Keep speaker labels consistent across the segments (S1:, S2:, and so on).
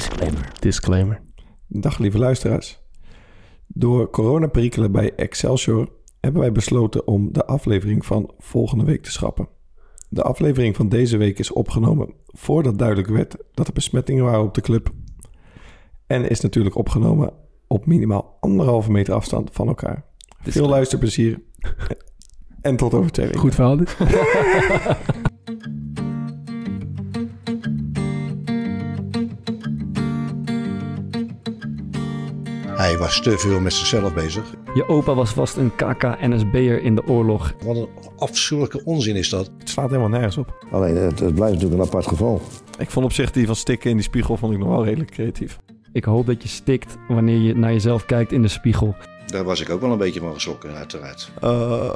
S1: Disclaimer.
S2: Disclaimer.
S3: Dag lieve luisteraars. Door coronaperikelen bij Excelsior hebben wij besloten om de aflevering van volgende week te schrappen. De aflevering van deze week is opgenomen voordat duidelijk werd dat er besmettingen waren op de club. En is natuurlijk opgenomen op minimaal anderhalve meter afstand van elkaar. Veel luisterplezier en tot over twee weken.
S2: Goed verhaal dit.
S4: Hij was te veel met zichzelf bezig.
S1: Je opa was vast een KK-NSB'er in de oorlog.
S4: Wat een afschuwelijke onzin is dat.
S3: Het slaat helemaal nergens op.
S5: Alleen het, het blijft natuurlijk een apart geval.
S3: Ik vond op zich die van stikken in die spiegel vond ik nog wel redelijk creatief.
S1: Ik hoop dat je stikt wanneer je naar jezelf kijkt in de spiegel.
S4: Daar was ik ook wel een beetje van geschrokken, uiteraard.
S3: Eh,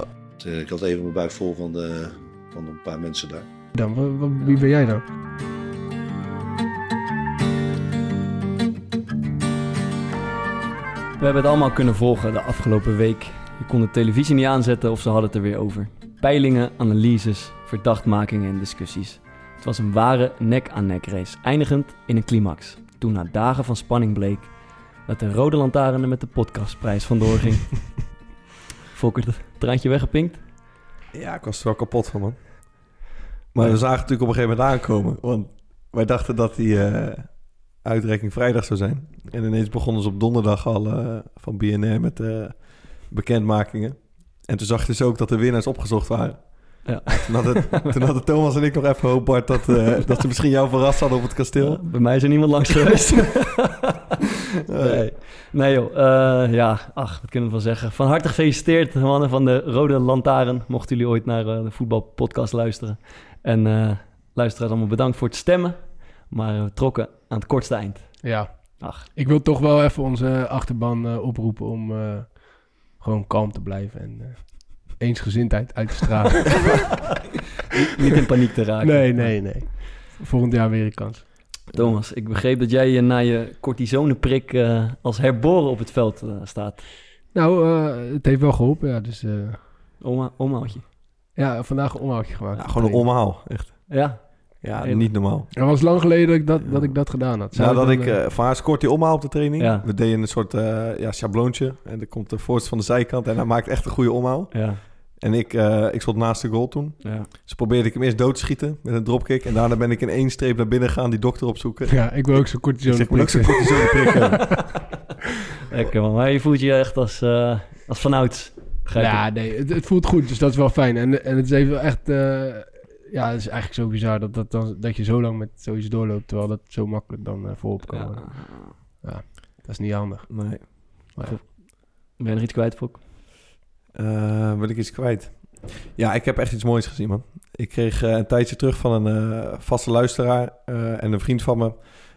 S4: Ik had even mijn buik vol van, de, van een paar mensen daar.
S2: Dan, wie ben jij dan?
S1: We hebben het allemaal kunnen volgen de afgelopen week. Je kon de televisie niet aanzetten of ze hadden het er weer over. Peilingen, analyses, verdachtmakingen en discussies. Het was een ware nek-aan-nek race, eindigend in een climax. Toen na dagen van spanning bleek dat de rode lantaarn er met de podcastprijs vandoor ging. Volker, het traantje weggepinkt?
S3: ja, ik was er wel kapot van, man. Maar we zagen het natuurlijk op een gegeven moment aankomen. Want wij dachten dat die uitreiking vrijdag zou zijn. En ineens begonnen ze op donderdag al eh, van BNR met de bekendmakingen. En toen zag je dus ook dat de winnaars opgezocht waren.
S1: Ja.
S3: Toen hadden, toen hadden Thomas en ik nog even hoop, Bart, dat, eh, dat ze misschien jou verrast hadden op het kasteel.
S1: Ja, bij mij is er niemand langs geweest. nee. nee joh, ja, ach, wat kunnen we van zeggen. Van harte gefeliciteerd mannen van de Rode Lantaarn. Mochten jullie ooit naar de voetbalpodcast luisteren. En luisteraars allemaal bedankt voor het stemmen. Maar we trokken aan het kortste eind.
S2: Ja.
S1: Ach,
S2: Ik wil toch wel even onze achterban eh, oproepen om eh, gewoon kalm te blijven en eh, eensgezindheid uit te stralen.
S1: niet in paniek te raken.
S2: nee, nee, nee. Volgend jaar weer een kans.
S1: Thomas, ik begreep dat jij je na je cortisoneprik eh als herboren op het veld staat.
S2: Nou, eh, het heeft wel geholpen, ja. Dus eh,
S1: Oma, omhoudje.
S2: ja, vandaag een omhoudje gemaakt.
S3: Ja, gewoon een omhaal, echt.
S1: Ja,
S3: Ja, niet normaal.
S2: Het was lang geleden dat ik dat, dat, ik dat gedaan had. Zou
S3: Nou, dat
S2: dan,
S3: ik,
S2: eh,
S3: Van haar scoort die omhaal op de training.
S1: Ja.
S3: We deden een soort eh ja, schabloontje. En dan komt de voorste van de zijkant. En hij maakt echt een goede omhaal.
S1: ja,
S3: En ik, eh, ik stond naast de goal toen.
S1: ja.
S3: Dus probeerde ik hem eerst dood te schieten met een dropkick. En daarna ben ik in één streep naar binnen gaan die dokter opzoeken.
S2: ja, ik wil ook zo'n
S3: Ik
S2: cortisone
S3: zeg, ik moet ook zo'n
S2: prikken.
S3: cortisone.
S1: Lekker man. Maar je voelt je echt als, eh als vanouds.
S2: Ja, nee, het, het voelt goed, dus dat is wel fijn. En, en het is even echt... eh, ja, het is eigenlijk zo bizar dat, dat, dan, dat je zo lang met zoiets doorloopt... terwijl dat zo makkelijk dan eh voorop kan. worden.
S1: Ja.
S2: Dat is niet handig.
S3: Nee.
S2: Maar ja.
S1: Ben je nog iets kwijt, Fok?
S3: Eh, wil ik iets kwijt? Ja, ik heb echt iets moois gezien, man. Ik kreeg eh, een tijdje terug van een eh, vaste luisteraar eh, en een vriend van me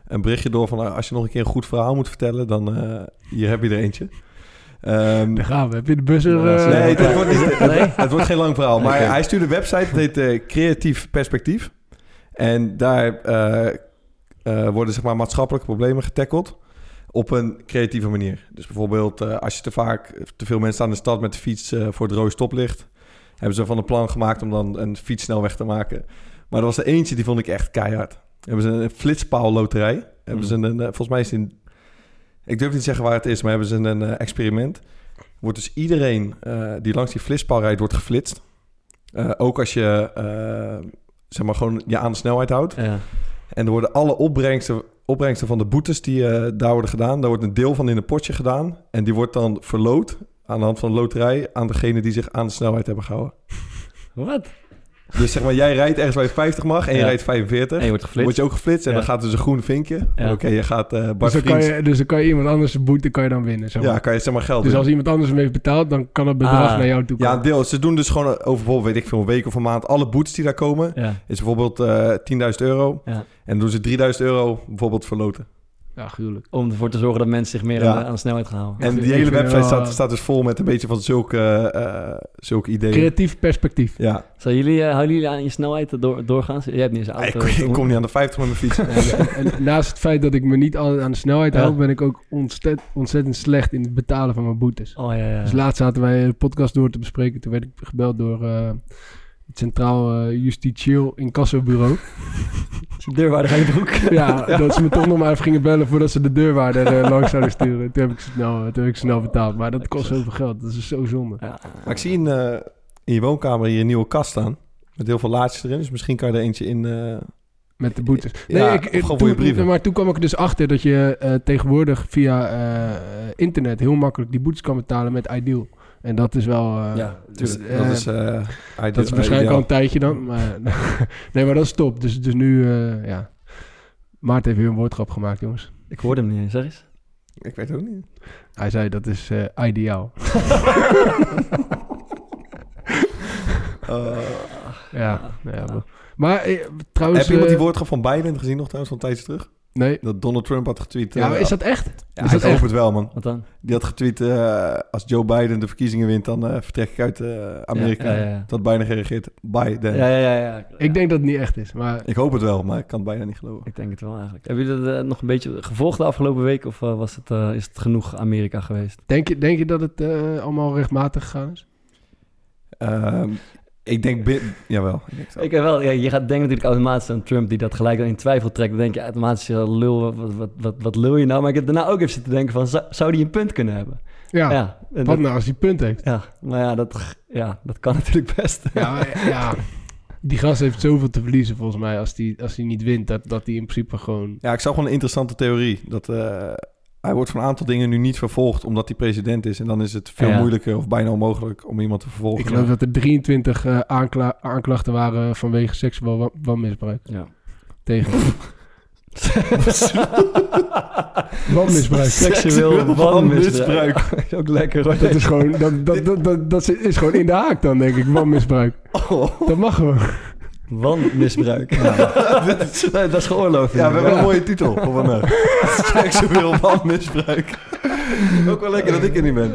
S3: een berichtje door van... eh, als je nog een keer een goed verhaal moet vertellen, dan eh, hier heb je er eentje. Ehm,
S2: Daar gaan we. Heb je de?
S1: Ja,
S2: eh,
S3: nee, het wordt, niet,
S1: Nee?
S3: het wordt geen lang verhaal. Maar hij stuurde een website, het heet eh, Creatief Perspectief. En daar eh, worden zeg maar, maatschappelijke problemen getackled op een creatieve manier. Dus bijvoorbeeld als je te vaak, te veel mensen aan de stad met de fiets voor het rode stoplicht... hebben ze van een plan gemaakt om dan een fietssnelweg te maken. Maar er was er eentje, die vond ik echt keihard. Hebben ze een flitspaal loterij. Hebben ze een, volgens mij is het in... Ik durf niet te zeggen waar het is, maar hebben ze een eh, experiment. Wordt dus iedereen eh, die langs die flitspaal rijdt, wordt geflitst. Eh, ook als je, zeg maar, gewoon je aan de snelheid houdt.
S1: Ja.
S3: En er worden alle opbrengsten, opbrengsten van de boetes die daar worden gedaan... daar wordt een deel van in een potje gedaan. En die wordt dan verloot aan de hand van de loterij... aan degene die zich aan de snelheid hebben gehouden.
S1: Wat?
S3: Dus zeg maar, jij rijdt ergens waar je 50 mag en je
S1: Ja.
S3: rijdt 45.
S1: En je wordt
S3: Dan
S1: geflitst.
S3: word je ook geflitst en
S1: Ja.
S3: dan gaat dus een groen vinkje.
S1: Ja.
S3: Oké, je gaat eh Bart
S2: Dus dan, kan je, dus dan kan je iemand anders een boete kan je dan winnen. Zeg maar.
S3: Ja, kan je zeg maar geld
S2: dus
S3: doen.
S2: als iemand anders hem heeft betaald, dan kan het bedrag
S1: Ah.
S2: naar jou toe
S3: Ja,
S2: komen.
S3: een deel. Ze doen dus gewoon over bijvoorbeeld, weet ik veel, een week of een maand. Alle boetes die daar komen,
S1: Ja,
S3: is bijvoorbeeld eh 10.000 euro.
S1: ja.
S3: En dan doen ze 3000 euro bijvoorbeeld verloten.
S2: Ja, gruwelijk.
S1: Om ervoor te zorgen dat mensen zich meer
S3: Ja.
S1: aan, de, aan de snelheid gaan houden.
S3: En die hele website
S2: wel,
S3: staat, staat dus vol met een beetje van zulke, eh, zulke ideeën.
S2: Creatief perspectief.
S3: Ja,
S1: Zou jullie, eh, houden jullie aan je snelheid door, doorgaan? Jij hebt niet eens
S3: ik,
S1: auto.
S3: ik kom niet aan de 50 met mijn fiets.
S2: En, en naast het feit dat ik me niet altijd aan de snelheid
S1: Ja.
S2: hou, ben ik ook ontzettend, ontzettend slecht in het betalen van mijn boetes.
S1: Oh ja, ja.
S2: Dus laatst zaten wij een podcast door te bespreken. Toen werd ik gebeld door eh, het Centraal eh, Justitieel Incassobureau.
S1: De deurwaarder aan je broek.
S2: ja, dat ze me toch nog maar even gingen bellen voordat ze de deurwaarder eh, langs zouden sturen. Toen heb ik snel, toen heb ik snel betaald. Maar dat kost zoveel geld. Dat is zo zonde.
S1: Ja.
S3: Maar ik zie in, eh, in je woonkamer hier een nieuwe kast staan. Met heel veel laadjes erin. Dus misschien kan je er eentje in... eh,
S2: Met de boetes.
S3: Ja,
S2: Nee, ik,
S3: gewoon voor
S2: toen. Maar toen kwam ik er dus achter dat je eh, tegenwoordig via eh, internet heel makkelijk die boetes kan betalen met Ideal. En dat is wel... eh,
S1: Ja,
S2: dus,
S3: dat
S2: eh,
S3: is, eh,
S2: dat is waarschijnlijk al een tijdje dan. Maar, nee, maar dat is top. Dus, dus nu, eh, ja. Maarten heeft weer een woordgrap gemaakt, jongens.
S1: Ik hoorde hem niet eens, zeg eens.
S3: Ik weet het ook niet.
S2: Hij zei dat is eh, ideaal.
S3: Eh,
S2: Ja, ja. wel. Maar eh, trouwens...
S3: heb je iemand die
S2: eh,
S3: woordgrap van Biden gezien nog trouwens van een tijdje terug?
S2: Nee.
S3: Dat Donald Trump had getweet.
S2: Ja, maar
S3: eh,
S2: is dat echt?
S3: Ja,
S2: is
S3: ik
S2: dat
S3: hoop
S2: echt?
S3: het wel, man.
S1: Wat dan?
S3: Die had getweet, eh, als Joe Biden de verkiezingen wint, dan eh, vertrek ik uit eh, Amerika.
S1: Ja, ja, ja.
S3: Dat Biden gereageerd, Biden.
S1: Ja, ja, ja. ja.
S2: Ik denk dat het niet echt is. Maar
S3: Ik hoop het wel, maar ik kan het bijna niet geloven.
S1: Ik denk het wel eigenlijk. Hebben jullie dat nog een beetje gevolgd de afgelopen week? Of was het, eh, is het genoeg Amerika geweest?
S2: denk je, denk je dat het eh, allemaal rechtmatig gegaan is?
S3: Ehm, ik denk, bi- jawel. Ik denk wel.
S1: Ik heb wel, ja, je gaat denken natuurlijk automatisch aan Trump die dat gelijk in twijfel trekt. Dan denk je automatisch, ja, lul, wat, wat, wat, wat lul je nou? Maar ik heb daarna ook even zitten denken van, zou, zou die een punt kunnen hebben?
S2: Ja.
S1: Ja, en
S2: Wat
S1: dat-
S2: nou als hij punt heeft?
S1: ja, maar ja dat, ja, dat kan natuurlijk best.
S2: Ja, maar, ja. Die gast heeft zoveel te verliezen volgens mij als hij als die niet wint. Dat, dat hij in principe gewoon...
S3: Ja, ik zag gewoon een interessante theorie. Dat eh, hij wordt voor een aantal dingen nu niet vervolgd omdat hij president is. En dan is het veel
S1: Ja.
S3: moeilijker of bijna onmogelijk om iemand te vervolgen.
S2: Ik geloof dat er 23 eh, aankla- aanklachten waren vanwege seksueel wa- wanmisbruik.
S1: Ja.
S2: Tegen. wanmisbruik.
S1: Seksueel wanmisbruik. ook lekker hoor.
S2: Dat is gewoon, dat, dat, dat, dat, dat is gewoon in de haak dan, denk ik. Wanmisbruik. Dat mag gewoon.
S1: Wanmisbruik. dat is geoorloofd.
S3: Ja, we hebben
S2: Ja.
S3: een mooie titel voor vandaag. Seksueel wanmisbruik. Ook wel lekker dat ik er niet ben.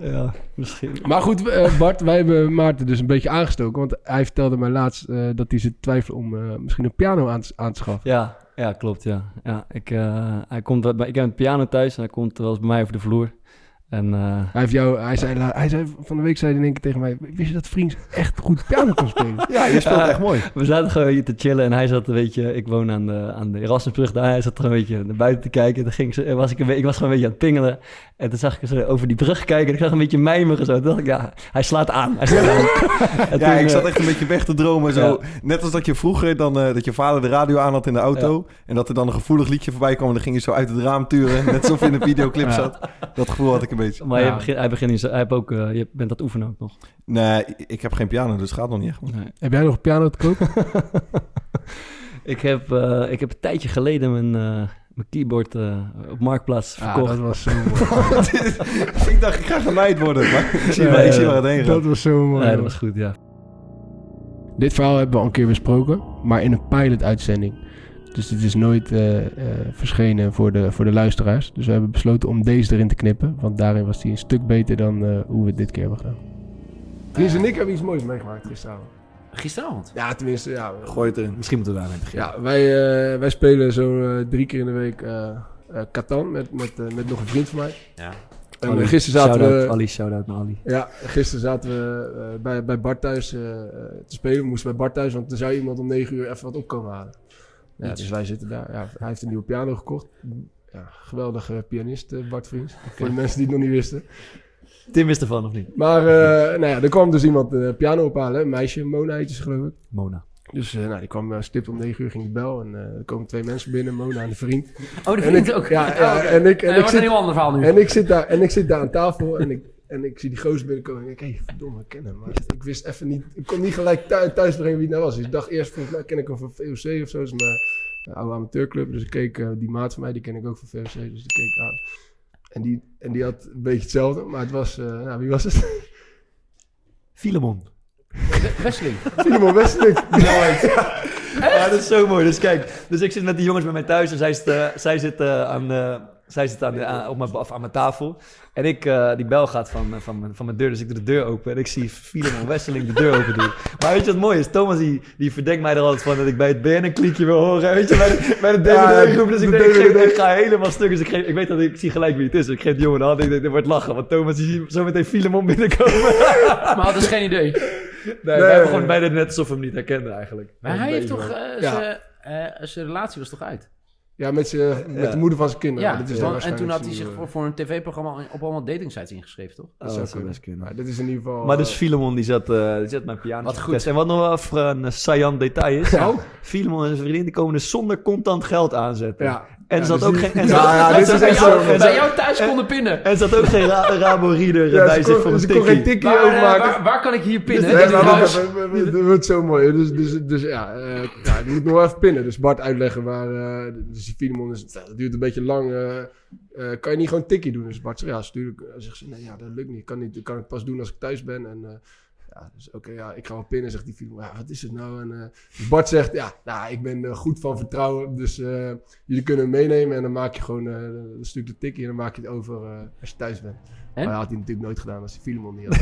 S1: Ja, misschien.
S2: Maar goed, eh, Bart, wij hebben Maarten dus een beetje aangestoken. Want hij vertelde mij laatst eh, dat hij zit te twijfelen om eh, misschien een piano aan, te- aan te schaffen.
S1: Ja, ja klopt. Ja. Ja, ik, eh, hij komt, ik heb een piano thuis en hij komt wel eens bij mij over de vloer. En eh,
S2: Hij, heeft jou, hij, zei, hij zei van de week zei hij in één keer tegen mij... Wist je dat Vriends echt goed piano kon spelen?
S3: Ja, je speelt echt mooi.
S1: we zaten gewoon hier te chillen en hij zat een beetje... Ik woon aan de, aan de Erasmusbrug daar. Hij zat er een beetje naar buiten te kijken. En toen ging ze, was ik, een, ik was gewoon een beetje aan het pingelen. En toen zag ik ze over die brug kijken en ik zag een beetje mijmeren zo. Toen dacht ik, ja, hij slaat aan. Hij slaat aan. En
S3: Ja,
S1: toen,
S3: ik zat
S1: eh,
S3: echt een beetje weg te dromen. Zo.
S1: Ja.
S3: Net als dat je vroeger dan, eh, dat je vader de radio aan had in de auto. En dat er dan een gevoelig liedje voorbij kwam. En dan ging je zo uit het raam turen. Net alsof je in een videoclip
S2: Ja.
S3: zat. Dat gevoel had ik een beetje.
S1: Maar
S2: Ja.
S1: je begint, hij, begint zo- hij heeft ook, eh, je bent dat oefenen ook nog.
S3: Nee, ik heb geen piano, dus het gaat nog niet echt.
S1: Nee.
S2: Heb jij nog een piano te koop?
S1: Ik heb, eh, ik heb een tijdje geleden mijn, eh, mijn keyboard eh, op Marktplaats
S2: Ja,
S1: verkocht.
S2: dat was zo mooi.
S3: ik dacht, ik ga genaaid worden. Maar ik zie,
S1: Ja,
S3: waar, ik
S1: ja,
S3: zie waar het heen
S2: Dat
S3: gaat.
S2: was zo mooi.
S1: nee, dat was goed, ja.
S2: Dit verhaal hebben we al een keer besproken, maar in een pilot-uitzending. Dus dit is nooit eh, eh, verschenen voor de, voor de luisteraars. Dus we hebben besloten om deze erin te knippen. Want daarin was die een stuk beter dan eh, hoe we het dit keer hebben gedaan. Chris en ik hebben iets moois meegemaakt gisteravond.
S6: Gisteravond.
S2: Ja, tenminste, ja.
S3: Gooi het erin.
S6: Misschien moeten we daarmee beginnen.
S2: ja wij, eh, wij spelen zo eh, drie keer in de week eh eh, Catan met, met, met nog een vriend van mij.
S6: Ja.
S2: En
S1: Ali.
S2: gisteren zaten we...
S1: Ali, shout-out naar Ali.
S2: Ja, gisteren zaten we eh, bij, bij Bart thuis te spelen. We moesten bij Bart thuis, want er zou iemand om 9 uur even wat opkomen halen. Ja, dus wij zitten daar. Ja, hij heeft een nieuwe piano gekocht. Ja, geweldige pianist, eh, Bart Vriends. Voor de mensen die het nog niet wisten.
S1: Tim wist ervan, of niet?
S2: Maar eh, nou ja, er kwam dus iemand de piano ophalen. Een meisje, Mona heet ze geloof ik.
S1: Mona.
S2: Dus nou, die kwam stipt om 9 uur, ging de bel. En er komen twee mensen binnen, Mona en de vriend.
S6: Oh, de
S2: En
S6: vriend
S2: ik,
S6: ook.
S2: Ja,
S6: Oh,
S2: en ik, en ik
S6: een heel ander verhaal nu.
S2: en ik zit daar, en ik zit daar aan tafel en ik, En ik zie die gozer binnenkomen en ik denk, hé, verdomme, ik ken hem. Maar ik wist even niet, ik kon niet gelijk thuis, thuis brengen wie het nou was. Dus ik dacht eerst, volgens mij ken ik hem van VOC of zo. Is mijn eh, oude amateurclub. Dus ik keek, eh, die maat van mij, die ken ik ook van VOC. Dus die keek aan. En die, en die had een beetje hetzelfde, maar het was, eh, nou, wie was het?
S1: Filemon.
S6: Wesseling.
S2: Filemon Westelijk.
S1: Ja, dat is zo mooi. Dus kijk, dus ik zit met die jongens bij mij thuis en zij zit, eh, zij zit, aan, eh, zij zit aan, de- aan- op mijn, aan mijn tafel. En ik, eh, die bel gaat van, eh, van, mijn, van mijn deur, dus ik doe de deur open. En ik zie Filemon Wesseling de deur open doen. Maar weet je wat mooi is? Thomas die, die verdenkt mij er altijd van dat ik bij het BNN-kliekje wil horen. Weet je, bij de, bij de
S2: Ja.
S1: Dus ik,
S2: de
S1: denk, ik, geef- ik ga helemaal stuk. Dus ik, geef, ik weet dat ik, ik zie gelijk wie het is. Dus ik geef die jongen de hand ik denk, dit wordt lachen. Want Thomas die ziet zo meteen Filemon binnenkomen.
S6: Maar had dus geen idee.
S1: Nee, hebben gewoon beide net alsof we hem niet herkenden eigenlijk.
S6: Maar hij heeft toch... eh,
S2: Ja.
S6: zijn- zijn relatie was toch uit?
S2: Ja, met, z'n- met
S1: Ja.
S2: de moeder van zijn kinderen.
S6: Ja,
S2: dit is dan
S6: en toen had hij zich
S2: zijn
S6: voor, voor een tv-programma op allemaal datingsites ingeschreven, toch?
S1: wel- Oh, dat zou best kunnen.
S2: Maar dit is in ieder geval...
S1: Maar dus
S2: eh,
S1: Filemon die zat, eh die zat mijn piano
S6: Wat goed.
S1: En wat nog wel even een uh, saillant detail is.
S2: Ja.
S1: Filemon en zijn vriendin die komen dus zonder contant geld aanzetten. En
S2: Ja,
S1: er zat
S2: dus
S1: ook geen... En
S2: Ja, dit is echt
S1: zat-
S2: zo.
S1: en
S6: bij
S1: zat-
S6: jou thuis konden pinnen.
S1: En zat ook geen ra Rabo-reader
S2: Ja,
S1: bij
S2: ze
S1: zich
S2: kon-
S1: voor een
S2: ze kon geen
S1: tikkie.
S6: Waar, eh,
S2: overmaken.
S6: waar, waar kan ik hier pinnen?
S2: Nee, maar wacht
S6: huis.
S2: even, het- het wordt zo mooi. Dus, dus, dus ja, eh ja, je moet nog wel even pinnen. Dus Bart uitleggen waar... eh dus die Filemon is... Dat duurt een beetje lang. eh, eh, kan je niet gewoon tikkie doen? Dus Bart zegt, ja, stuur ik. zegt ze, nee, ja, dat lukt niet. Kan, niet. dat kan ik pas doen als ik thuis ben. En eh, ja, dus oké, ja, ik ga wel pinnen, zegt die Filemon. Ja, wat is het nou? En eh, dus Bart zegt, ja, nou, ik ben eh, goed van vertrouwen. Dus eh, jullie kunnen hem meenemen. En dan maak je gewoon... eh dan stuur ik de tikkie en dan maak je het over eh, als je thuis bent.
S6: En?
S2: Maar dat had hij natuurlijk nooit gedaan als die Filemon niet had.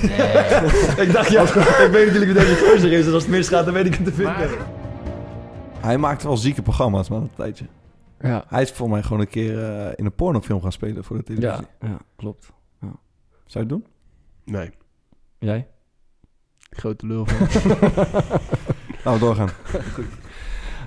S1: Ik dacht, ja, ik weet natuurlijk wie deze gozer is. Dus als het misgaat, dan weet ik hem te vinden.
S6: Maar,
S3: Hij maakt wel zieke programma's, man, een tijdje.
S2: ja.
S3: Hij is voor mij gewoon een keer eh, in een pornofilm gaan spelen voor de televisie.
S1: Ja, ja, klopt.
S3: Zou je het doen?
S2: Nee,
S1: Jij?
S2: Grote lul van.
S3: Nou, doorgaan.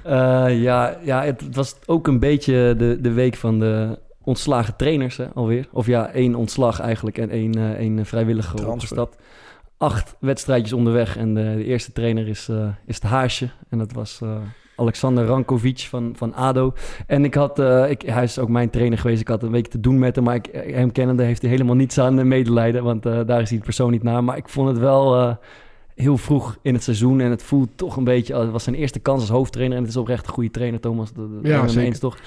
S1: Eh, ja, ja, het was ook een beetje de, de week van de ontslagen trainers hè, alweer. Of ja, één ontslag eigenlijk en één, eh, één vrijwillige
S3: Transfer.
S1: opgestapt. Acht wedstrijdjes onderweg en de, de eerste trainer is, eh, is het Haasje. En dat was eh, Alexander Rankovic van, van ADO. En ik had, eh, ik, hij is ook mijn trainer geweest. Ik had een week te doen met hem, maar ik, hem kennende heeft hij helemaal niets aan medelijden. Want eh, daar is hij de persoon niet naar. Maar ik vond het wel... eh, heel vroeg in het seizoen. En het voelt toch een beetje... Het was zijn eerste kans als hoofdtrainer. En het is oprecht een goede trainer, Thomas. Dat, dat
S2: Ja, zeker.
S1: eens, toch?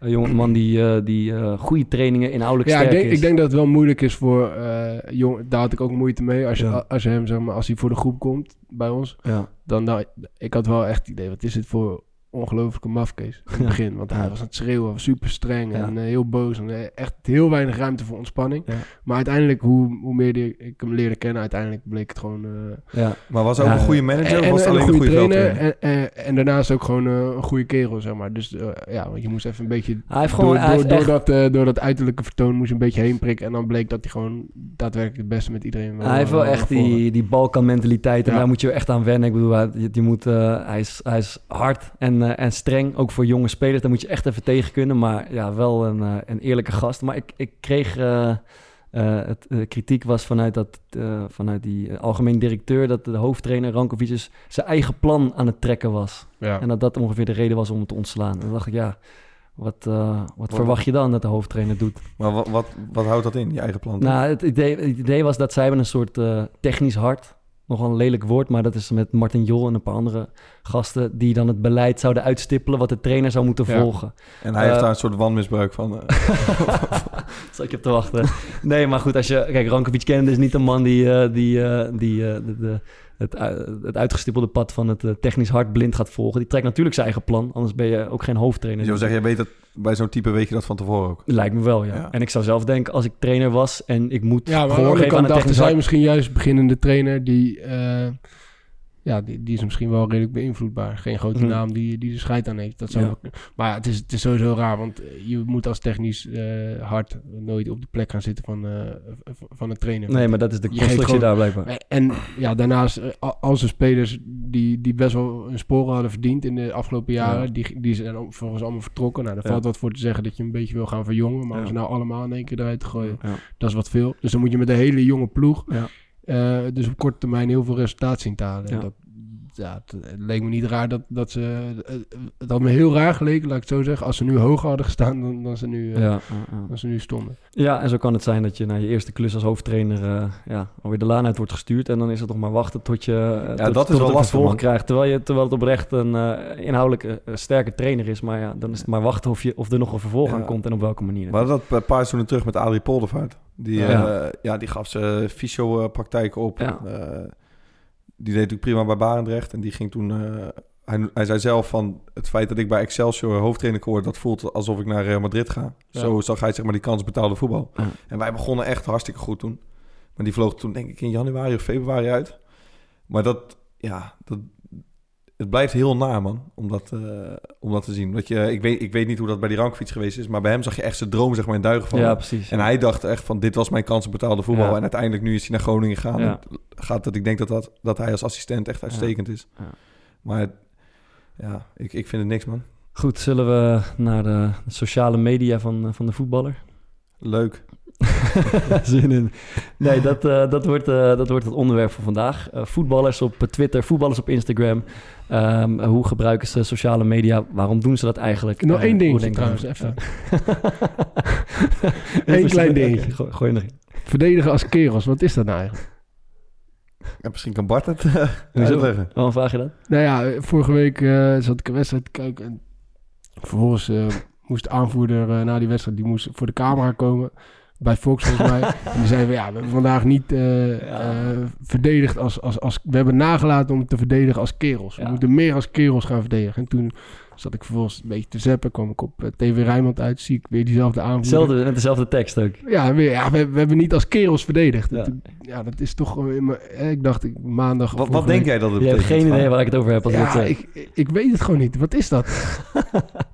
S1: Een jongeman die, eh, die eh, goede trainingen inhoudelijk
S2: Ja, ik
S1: sterk
S2: denk,
S1: is.
S2: ik denk dat het wel moeilijk is voor eh jong. Daar had ik ook moeite mee. Als je,
S1: Ja.
S2: als je hem, zeg maar, als hij voor de groep komt bij ons,
S1: Ja.
S2: dan nou, ik had wel echt het idee, wat is dit voor ongelofelijke mafkees in het
S1: Ja.
S2: begin. Want hij
S1: Ja.
S2: was aan het schreeuwen, super streng
S1: Ja.
S2: en eh, heel boos. En eh, echt heel weinig ruimte voor ontspanning.
S1: Ja.
S2: Maar uiteindelijk, hoe, hoe meer die, ik hem leerde kennen, uiteindelijk bleek het gewoon... eh,
S1: Ja.
S3: Maar was hij ook een goede manager of
S2: en,
S3: was het
S2: en
S3: alleen
S2: een goede
S3: goede
S2: trainer. En, en, en daarnaast ook gewoon een goede kerel, zeg maar. Dus ja, want je moest even een beetje
S1: Hij heeft gewoon...
S2: door,
S1: hij
S2: door,
S1: heeft
S2: door,
S1: echt-
S2: dat, eh, door dat uiterlijke vertoon moest je een beetje heen prikken. En dan bleek dat hij gewoon daadwerkelijk het beste met iedereen.
S1: Hij heeft wel echt die, die Balkan-mentaliteit. En
S2: Ja.
S1: daar moet je echt aan wennen. Ik bedoel, hij, je, moet, hij, is, hij is hard en, eh, en streng. Ook voor jonge spelers. Daar moet je echt even tegen kunnen. Maar ja, wel een, eh, een eerlijke gast. Maar ik, ik kreeg... eh, het, kritiek was vanuit, dat, vanuit die algemeen directeur... dat de hoofdtrainer Rankovic dus zijn eigen plan aan het trekken was.
S2: Ja.
S1: En dat dat ongeveer de reden was om hem te ontslaan. En dan dacht ik, ja... Wat, wat verwacht je dan dat de hoofdtrainer doet?
S3: Maar wat, wat, wat houdt dat in, je eigen plan?
S1: Nou, het idee, het idee was dat zij hebben een soort technisch hart. Nogal een lelijk woord, maar dat is met Martin Jol en een paar andere gasten... die dan het beleid zouden uitstippelen wat de trainer zou moeten
S2: Ja.
S1: volgen.
S3: en hij heeft
S1: eh,
S3: daar een soort wanmisbruik van. eh.
S1: Zal ik je op te wachten? Nee, maar goed, als je... Kijk, Rankovic kent is niet een man die, eh, die, eh, die eh, de, de, het, u- het uitgestippelde pad van het eh, technisch hart blind gaat volgen. Die trekt natuurlijk zijn eigen plan, anders ben je ook geen hoofdtrainer.
S3: Je wil zeggen, je weet dat bij zo'n type weet je dat van tevoren ook.
S1: Lijkt me wel, ja.
S3: Ja.
S1: En ik zou zelf denken, als ik trainer was en ik moet
S2: Ja, maar aan de
S1: technisch
S2: zij
S1: hart...
S2: misschien juist beginnende trainer die... eh, ja, die, die is misschien wel redelijk beïnvloedbaar. Geen grote
S1: Mhm.
S2: naam die, die er scheid aan heeft. Dat zou
S1: Ja.
S2: maar ja, het is, het is sowieso raar, want eh, je moet als technisch eh, hard nooit op de plek gaan zitten van, v- van een trainer.
S1: Nee, maar dat is de constructie daar blijkbaar.
S2: En ja, daarnaast, eh, al- al zijn spelers die, die best wel een sporen hadden verdiend in de afgelopen jaren,
S1: Ja.
S2: die, die zijn volgens allemaal vertrokken. Nou, daar valt wat voor te zeggen dat je een beetje wil gaan verjongen, maar om ze nou allemaal in één keer eruit te gooien, dat is wat veel. Dus dan moet je met een hele jonge ploeg, Eh, dus op korte termijn heel veel resultaat zien te halen. En
S1: Ja.
S2: dat, ja, het, leek me niet raar dat, dat ze... Het had me heel raar geleken, laat ik het zo zeggen, als ze nu hoger hadden gestaan dan, dan, ze, nu, eh,
S1: Ja, ja, ja.
S2: dan ze nu stonden.
S1: ja, en zo kan het zijn dat je na je eerste klus als hoofdtrainer eh, ja, alweer de laan uit wordt gestuurd. En dan is het nog maar wachten tot je, eh, tot,
S3: dat is
S1: tot
S3: wel lastig,
S1: krijgt. Terwijl, je, terwijl het oprecht een eh, inhoudelijk eh, sterke trainer is. Maar ja, dan is het maar wachten of, je, of er nog een vervolg
S3: Ja.
S1: aan komt en op welke manier.
S3: Hadden dat een paar seizoenen terug met Adrie Poldervaart. Die,
S1: Ja.
S3: ja. ja, die gaf ze fysio-praktijk op.
S1: Ja.
S3: Die deed natuurlijk prima bij Barendrecht. En die ging toen... eh, hij, hij zei zelf van het feit dat ik bij Excelsior hoofdtrainer word... dat voelt alsof ik naar Real Madrid ga.
S2: Ja.
S3: Zo zag hij zeg maar die kans betaalde voetbal.
S1: Ja.
S3: En wij begonnen echt hartstikke goed toen. Maar die vloog toen denk ik in januari of februari uit. Maar dat, ja, dat, het blijft heel naar, man, om dat, eh, om dat te zien. Dat je, ik, weet, ik weet niet hoe dat bij die rankfiets geweest is, maar bij hem zag je echt zijn droom zeg maar, in duigen van.
S1: ja, precies.
S3: En hij dacht echt van, dit was mijn kans op betaalde voetbal.
S1: Ja.
S3: En uiteindelijk nu is hij naar Groningen gegaan.
S1: Ja.
S3: En Gaat dat, ik denk dat, dat, dat hij als assistent echt uitstekend is.
S1: Ja.
S3: Maar ja, ik, ik vind het niks, man.
S1: Goed, zullen we naar de sociale media van, van de voetballer?
S3: Leuk.
S1: Zin in. Nee, dat, eh, dat, wordt, eh, dat wordt het onderwerp voor vandaag. Eh, voetballers op Twitter, voetballers op Instagram. Ehm, hoe gebruiken ze sociale media? Waarom doen ze dat eigenlijk?
S2: Nog één dingetje
S1: denken
S2: trouwens,
S1: we-
S2: even. Eén klein dingetje.
S1: gooi, gooi er nog in.
S2: Verdedigen als kerels, wat is dat nou eigenlijk?
S3: Ja, misschien kan Bart het
S1: Hoezo?
S3: uitleggen.
S1: Waarom vraag je dat?
S2: Nou ja, vorige week eh, zat ik een wedstrijd te kijken. En vervolgens eh, moest de aanvoerder eh, na die wedstrijd, die moest voor de camera komen. Bij Fox volgens mij. en die zei van ja, we hebben vandaag niet eh, eh, verdedigd als, als, als... We hebben nagelaten om te verdedigen als kerels. We
S1: Ja.
S2: moeten meer als kerels gaan verdedigen. En toen zat ik vervolgens een beetje te zappen. kwam ik op eh, TV Rijnmond uit. Zie ik weer diezelfde aanvoerder.
S1: Hetzelfde, met dezelfde tekst ook.
S2: Ja, weer, ja we, we hebben niet als kerels verdedigd.
S1: Ja.
S2: Dat, ja, dat is toch... mijn- eh, ik dacht ik, maandag...
S3: Wat, wat denk jij dat het
S1: Je hebt
S3: betekent?
S1: geen idee waar ik het over heb als ik het
S2: Ja,
S1: zeg.
S2: ik, ik weet het gewoon niet. Wat is dat?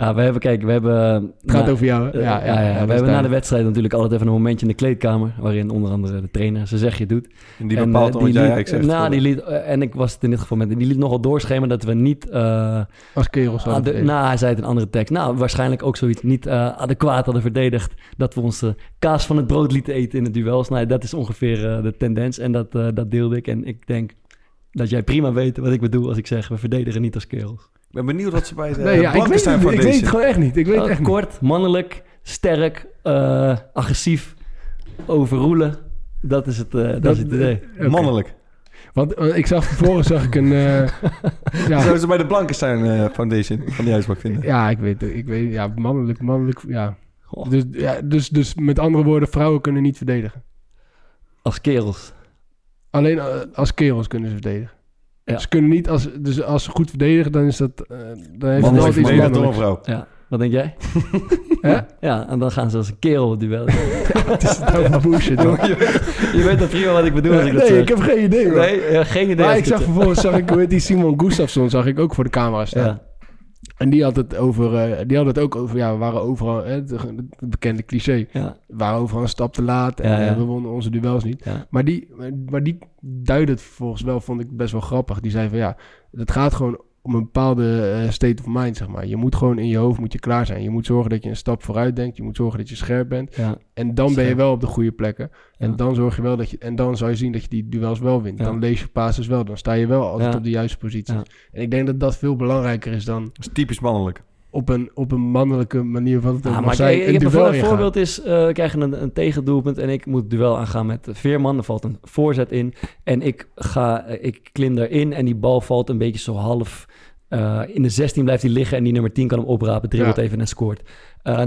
S1: Ja, we hebben, kijk, we hebben...
S2: Het gaat over jou, hè?
S1: Ja, ja,
S2: is
S1: we hebben na de wedstrijd natuurlijk altijd even een momentje in de kleedkamer... waarin onder andere de trainer zijn zegje doet.
S3: En die
S1: En,
S3: bepaalt
S1: eh, liet-
S3: zegt.
S1: Nou, die liet, eh, en ik was het in dit geval met... Die liet nogal doorschemeren dat we niet... eh,
S2: Als kerels
S1: ade-
S2: hadden.
S1: nou, hij zei het in een andere tekst. Nou, waarschijnlijk ook zoiets niet eh, adequaat hadden verdedigd... dat we onze kaas van het brood lieten eten in het duels. Nou, dat is ongeveer eh, de tendens en dat, eh, dat deelde ik. En ik denk dat jij prima weet wat ik bedoel als ik zeg... we verdedigen niet als kerels.
S3: Ik ben benieuwd wat ze bij de
S2: nee, ja, ik, weet het, ik weet het gewoon echt niet. Ik weet het
S1: Eh,
S2: echt niet.
S1: kort, mannelijk, sterk, eh, agressief, overroelen. Dat is het, eh, dat, is het idee.
S3: Mannelijk.
S2: Want ik zag vervolgens zag ik een... eh, ja,
S3: Zouden ze bij de Blankenstein Foundation van die huisbak vinden?
S2: ja, ik weet het. Ik weet, ja, mannelijk, mannelijk, ja.
S1: Goh,
S2: Dus, ja, dus, dus met andere woorden, vrouwen kunnen niet verdedigen.
S1: als kerels.
S2: Alleen als kerels kunnen ze verdedigen.
S1: Ja.
S2: Ze kunnen niet, als, dus als ze goed verdedigen, dan is dat... eh, dan heeft het iets
S3: door
S2: mannelijks.
S3: vrouw.
S1: Ja, wat denk jij? Ja, en dan gaan ze als een kerel het duel.
S2: Wat is het nou bullshit, man?
S1: Je weet toch prima wat ik bedoel als ik dat
S2: Nee,
S1: zeg?
S2: ik heb geen idee, man.
S1: Nee, ja, geen idee.
S2: Maar ik zag
S1: het zeg.
S2: vervolgens, zag ik, hoe heet die Simon Gustafsson, zag ik ook voor de camera staan. En die had het over, eh, die had het ook over, ja, we waren overal, hè, het, bekende cliché,
S1: ja,
S2: we waren overal een stap te laat en
S1: Ja, ja.
S2: eh, we wonnen onze duels niet. Maar die, maar die duidde het vervolgens wel, vond ik best wel grappig. Die zei van ja, het gaat gewoon om een bepaalde eh, state of mind, zeg maar. Je moet gewoon in je hoofd moet je klaar zijn. Je moet zorgen dat je een stap vooruit denkt. Je moet zorgen dat je scherp bent.
S1: ja.
S2: En dan ben je wel op de goede plekken. En
S1: Ja.
S2: dan zorg je wel dat je. En dan zou je zien dat je die duels wel wint.
S1: Ja.
S2: Dan lees je passes wel. Dan sta je wel altijd
S1: Ja.
S2: op de juiste positie.
S1: Ja.
S2: En ik denk dat dat veel belangrijker is dan
S3: Dat is typisch mannelijk.
S2: Op een, op een mannelijke manier wat het ook
S1: Ah, maar
S2: zijn.
S1: ik,
S2: een
S1: ik heb voorbeeld is, eh, we krijgen een, een tegendoelpunt en ik moet het duel aangaan met Veerman. Er valt een voorzet in en ik, ga, eh, ik klim erin en die bal valt een beetje zo half... eh, in de 16 blijft hij liggen en die nummer 10 kan hem oprapen, dribbelt
S2: Ja.
S1: even en scoort.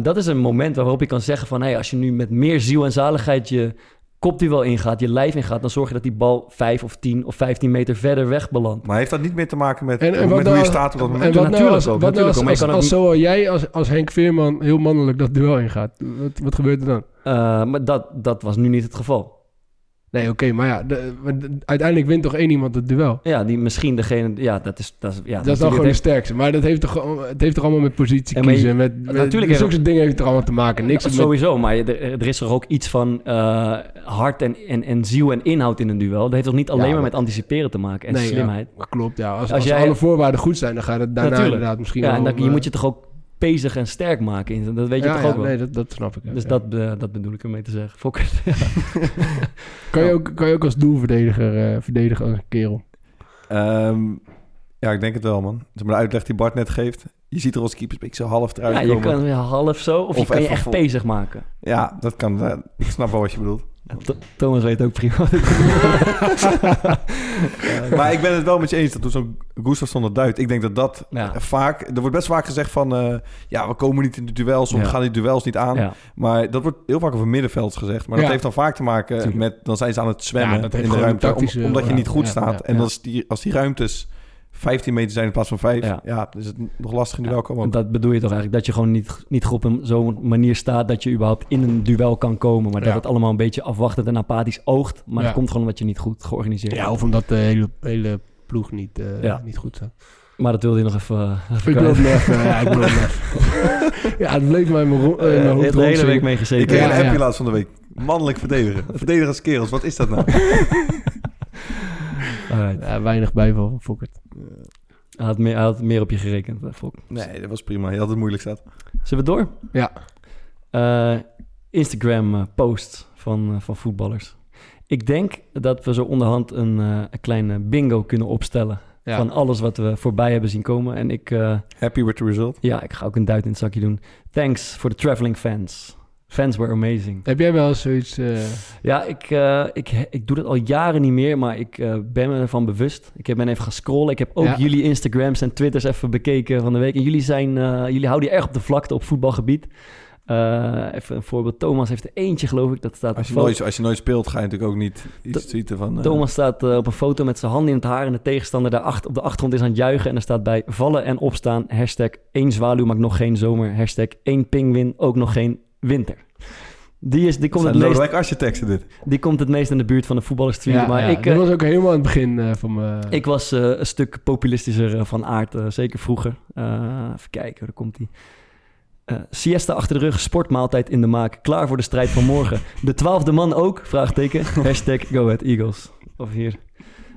S1: Dat is een moment waarop je kan zeggen van... Hey, als je nu met meer ziel en zaligheid je kopduel ingaat, je lijf ingaat... dan zorg je dat die bal 5 of 10 of 15 meter verder weg belandt.
S3: Maar heeft dat niet meer te maken met,
S2: En, en
S3: met
S2: wat
S3: hoe
S2: nou
S3: je staat op dat
S2: En nou
S1: Natuurlijk
S2: als,
S1: ook,
S2: wat nou
S1: natuurlijk
S2: als, als, zo jij als, als Henk Veerman heel mannelijk dat duel ingaat? Wat, wat gebeurt er dan?
S1: Eh, maar dat, dat was nu niet het geval.
S2: Nee, oké, maar ja, de- maar de- uiteindelijk wint toch één iemand het duel?
S1: Ja, die misschien degene... Ja, dat is... Dat is, ja,
S2: dat is dan gewoon de sterkste. Maar dat heeft toch, het heeft toch allemaal met positie
S1: Ja, je-
S2: kiezen. Met, met,
S1: natuurlijk heeft-
S2: zulke dingen heeft het er allemaal te maken. Niks
S1: Ja,
S2: met,
S1: sowieso, maar er, er is er ook iets van eh, hart en, en, en ziel en inhoud in een duel. Dat heeft toch niet alleen maar
S2: maar-
S1: met anticiperen te maken en
S2: Nee, ja,
S1: slimheid.
S2: dat klopt, ja. Als,
S1: Als
S2: als,
S1: jij-
S2: alle voorwaarden goed zijn, dan gaat het daarna
S1: Natuurlijk.
S2: inderdaad misschien
S1: Ja, en dan,
S2: om,
S1: je
S2: eh,
S1: moet je toch ook bezig en sterk maken. in- Dat weet je
S2: ja,
S1: toch
S2: ja,
S1: ook wel.
S2: Nee, dat, dat snap ik. ja,
S1: dus
S2: ja.
S1: dat, eh, dat bedoel ik ermee te zeggen. Fokker.
S2: Kan, je ook, kan je ook als doelverdediger eh, verdedigen als een kerel?
S3: Ehm, ja, ik denk het wel, man. Zeg maar de uitleg die Bart net geeft. Je ziet er als keeper een beetje zo half eruit
S1: Ja, je
S3: komen.
S1: kan weer half zo, of, je kan je echt
S3: vol-
S1: bezig maken.
S3: Ja, dat kan. eh, ik snap wel wat je bedoelt.
S1: Thomas weet ook prima.
S3: Maar ik ben het wel met je eens dat toen zo'n Gustafsson dat duidt. Ik denk dat dat
S1: Ja.
S3: vaak... Er wordt best vaak gezegd van... eh, ja, we komen niet in de duels of
S1: Ja.
S3: we gaan die duels niet aan.
S1: Ja.
S3: Maar dat wordt heel vaak over middenvelds gezegd. Maar dat heeft dan vaak te maken met... Dan zijn ze aan het zwemmen in de ruimte. om- omdat je niet goed staat. en
S2: ja.
S3: Als, die, als die ruimtes 15 meter zijn in plaats van 5...
S1: Ja.
S3: Ja, is het nog lastig in duel komen.
S1: En dat bedoel je toch eigenlijk? Dat je gewoon niet, niet goed op een zo'n manier staat dat je überhaupt in een duel kan komen. Maar dat
S2: Ja.
S1: het allemaal een beetje afwachtend en apathisch oogt. Maar
S2: Ja.
S1: dat komt gewoon omdat je niet goed georganiseerd
S2: Ja,
S1: bent.
S2: of omdat de hele, hele ploeg niet, eh,
S1: Ja.
S2: niet goed staat.
S1: Maar dat wilde je nog even, eh, even
S2: Ik even. Ja, ik me even. Ja, het bleef mij in mijn in
S1: Eh,
S2: mijn hoofd
S1: hebt de hele week mee
S3: Ik
S1: gezeten.
S3: kreeg
S2: Ja,
S3: een
S2: ja.
S3: laatst van de week. Mannelijk verdedigen. Verdedigers kerels, wat is dat nou?
S2: Ja, weinig bijval van Fokkert.
S1: Hij, had meer, hij had meer op je gerekend. eh, Fok.
S3: nee, dat was prima. Je had het moeilijk staat.
S1: Zullen we door?
S2: Ja.
S1: Eh, Instagram eh, posts van, eh, van voetballers. Ik denk dat we zo onderhand een, eh, een kleine bingo kunnen opstellen.
S2: Ja.
S1: Van alles wat we voorbij hebben zien komen. En ik, eh,
S3: Happy with the result.
S1: ja, ik ga ook een duit in het zakje doen. Thanks for the traveling fans. Fans were amazing.
S2: Heb jij wel zoiets... eh,
S1: Ja, ik, eh, ik, ik doe dat al jaren niet meer, maar ik eh, ben me ervan bewust. Ik heb- ben even gaan scrollen. Ik heb ook
S2: Ja.
S1: jullie Instagrams en Twitters even bekeken van de week. En jullie, zijn, eh, jullie houden je erg op de vlakte op voetbalgebied. Eh, even een voorbeeld. Thomas heeft er eentje, geloof ik. Dat staat
S3: Als je,
S1: foto-
S3: nooit, als je nooit speelt, ga je natuurlijk ook niet iets tweeten van...
S1: Thomas staat op een foto met zijn handen in het haar en de tegenstander daar achter, op de achtergrond is aan het juichen. En er staat bij vallen en opstaan, hashtag één zwaluw maakt nog geen zomer, hashtag één pingwin ook nog geen winter. Die, is, die, komt het meest,
S3: teksten dit.
S1: die komt het meest in de buurt van de voetballers tweeten.
S2: ja,
S1: maar
S2: ja,
S1: ik,
S2: dat
S1: eh,
S2: was ook helemaal aan het begin eh, van mijn...
S1: ik was eh, een stuk populistischer van aard, eh, zeker vroeger. Eh, even kijken, daar komt hij. siesta achter de rug, sportmaaltijd in de maak, klaar voor de strijd van morgen. De twaalfde man ook, vraagteken, hashtag Go Ahead Eagles. Of hier.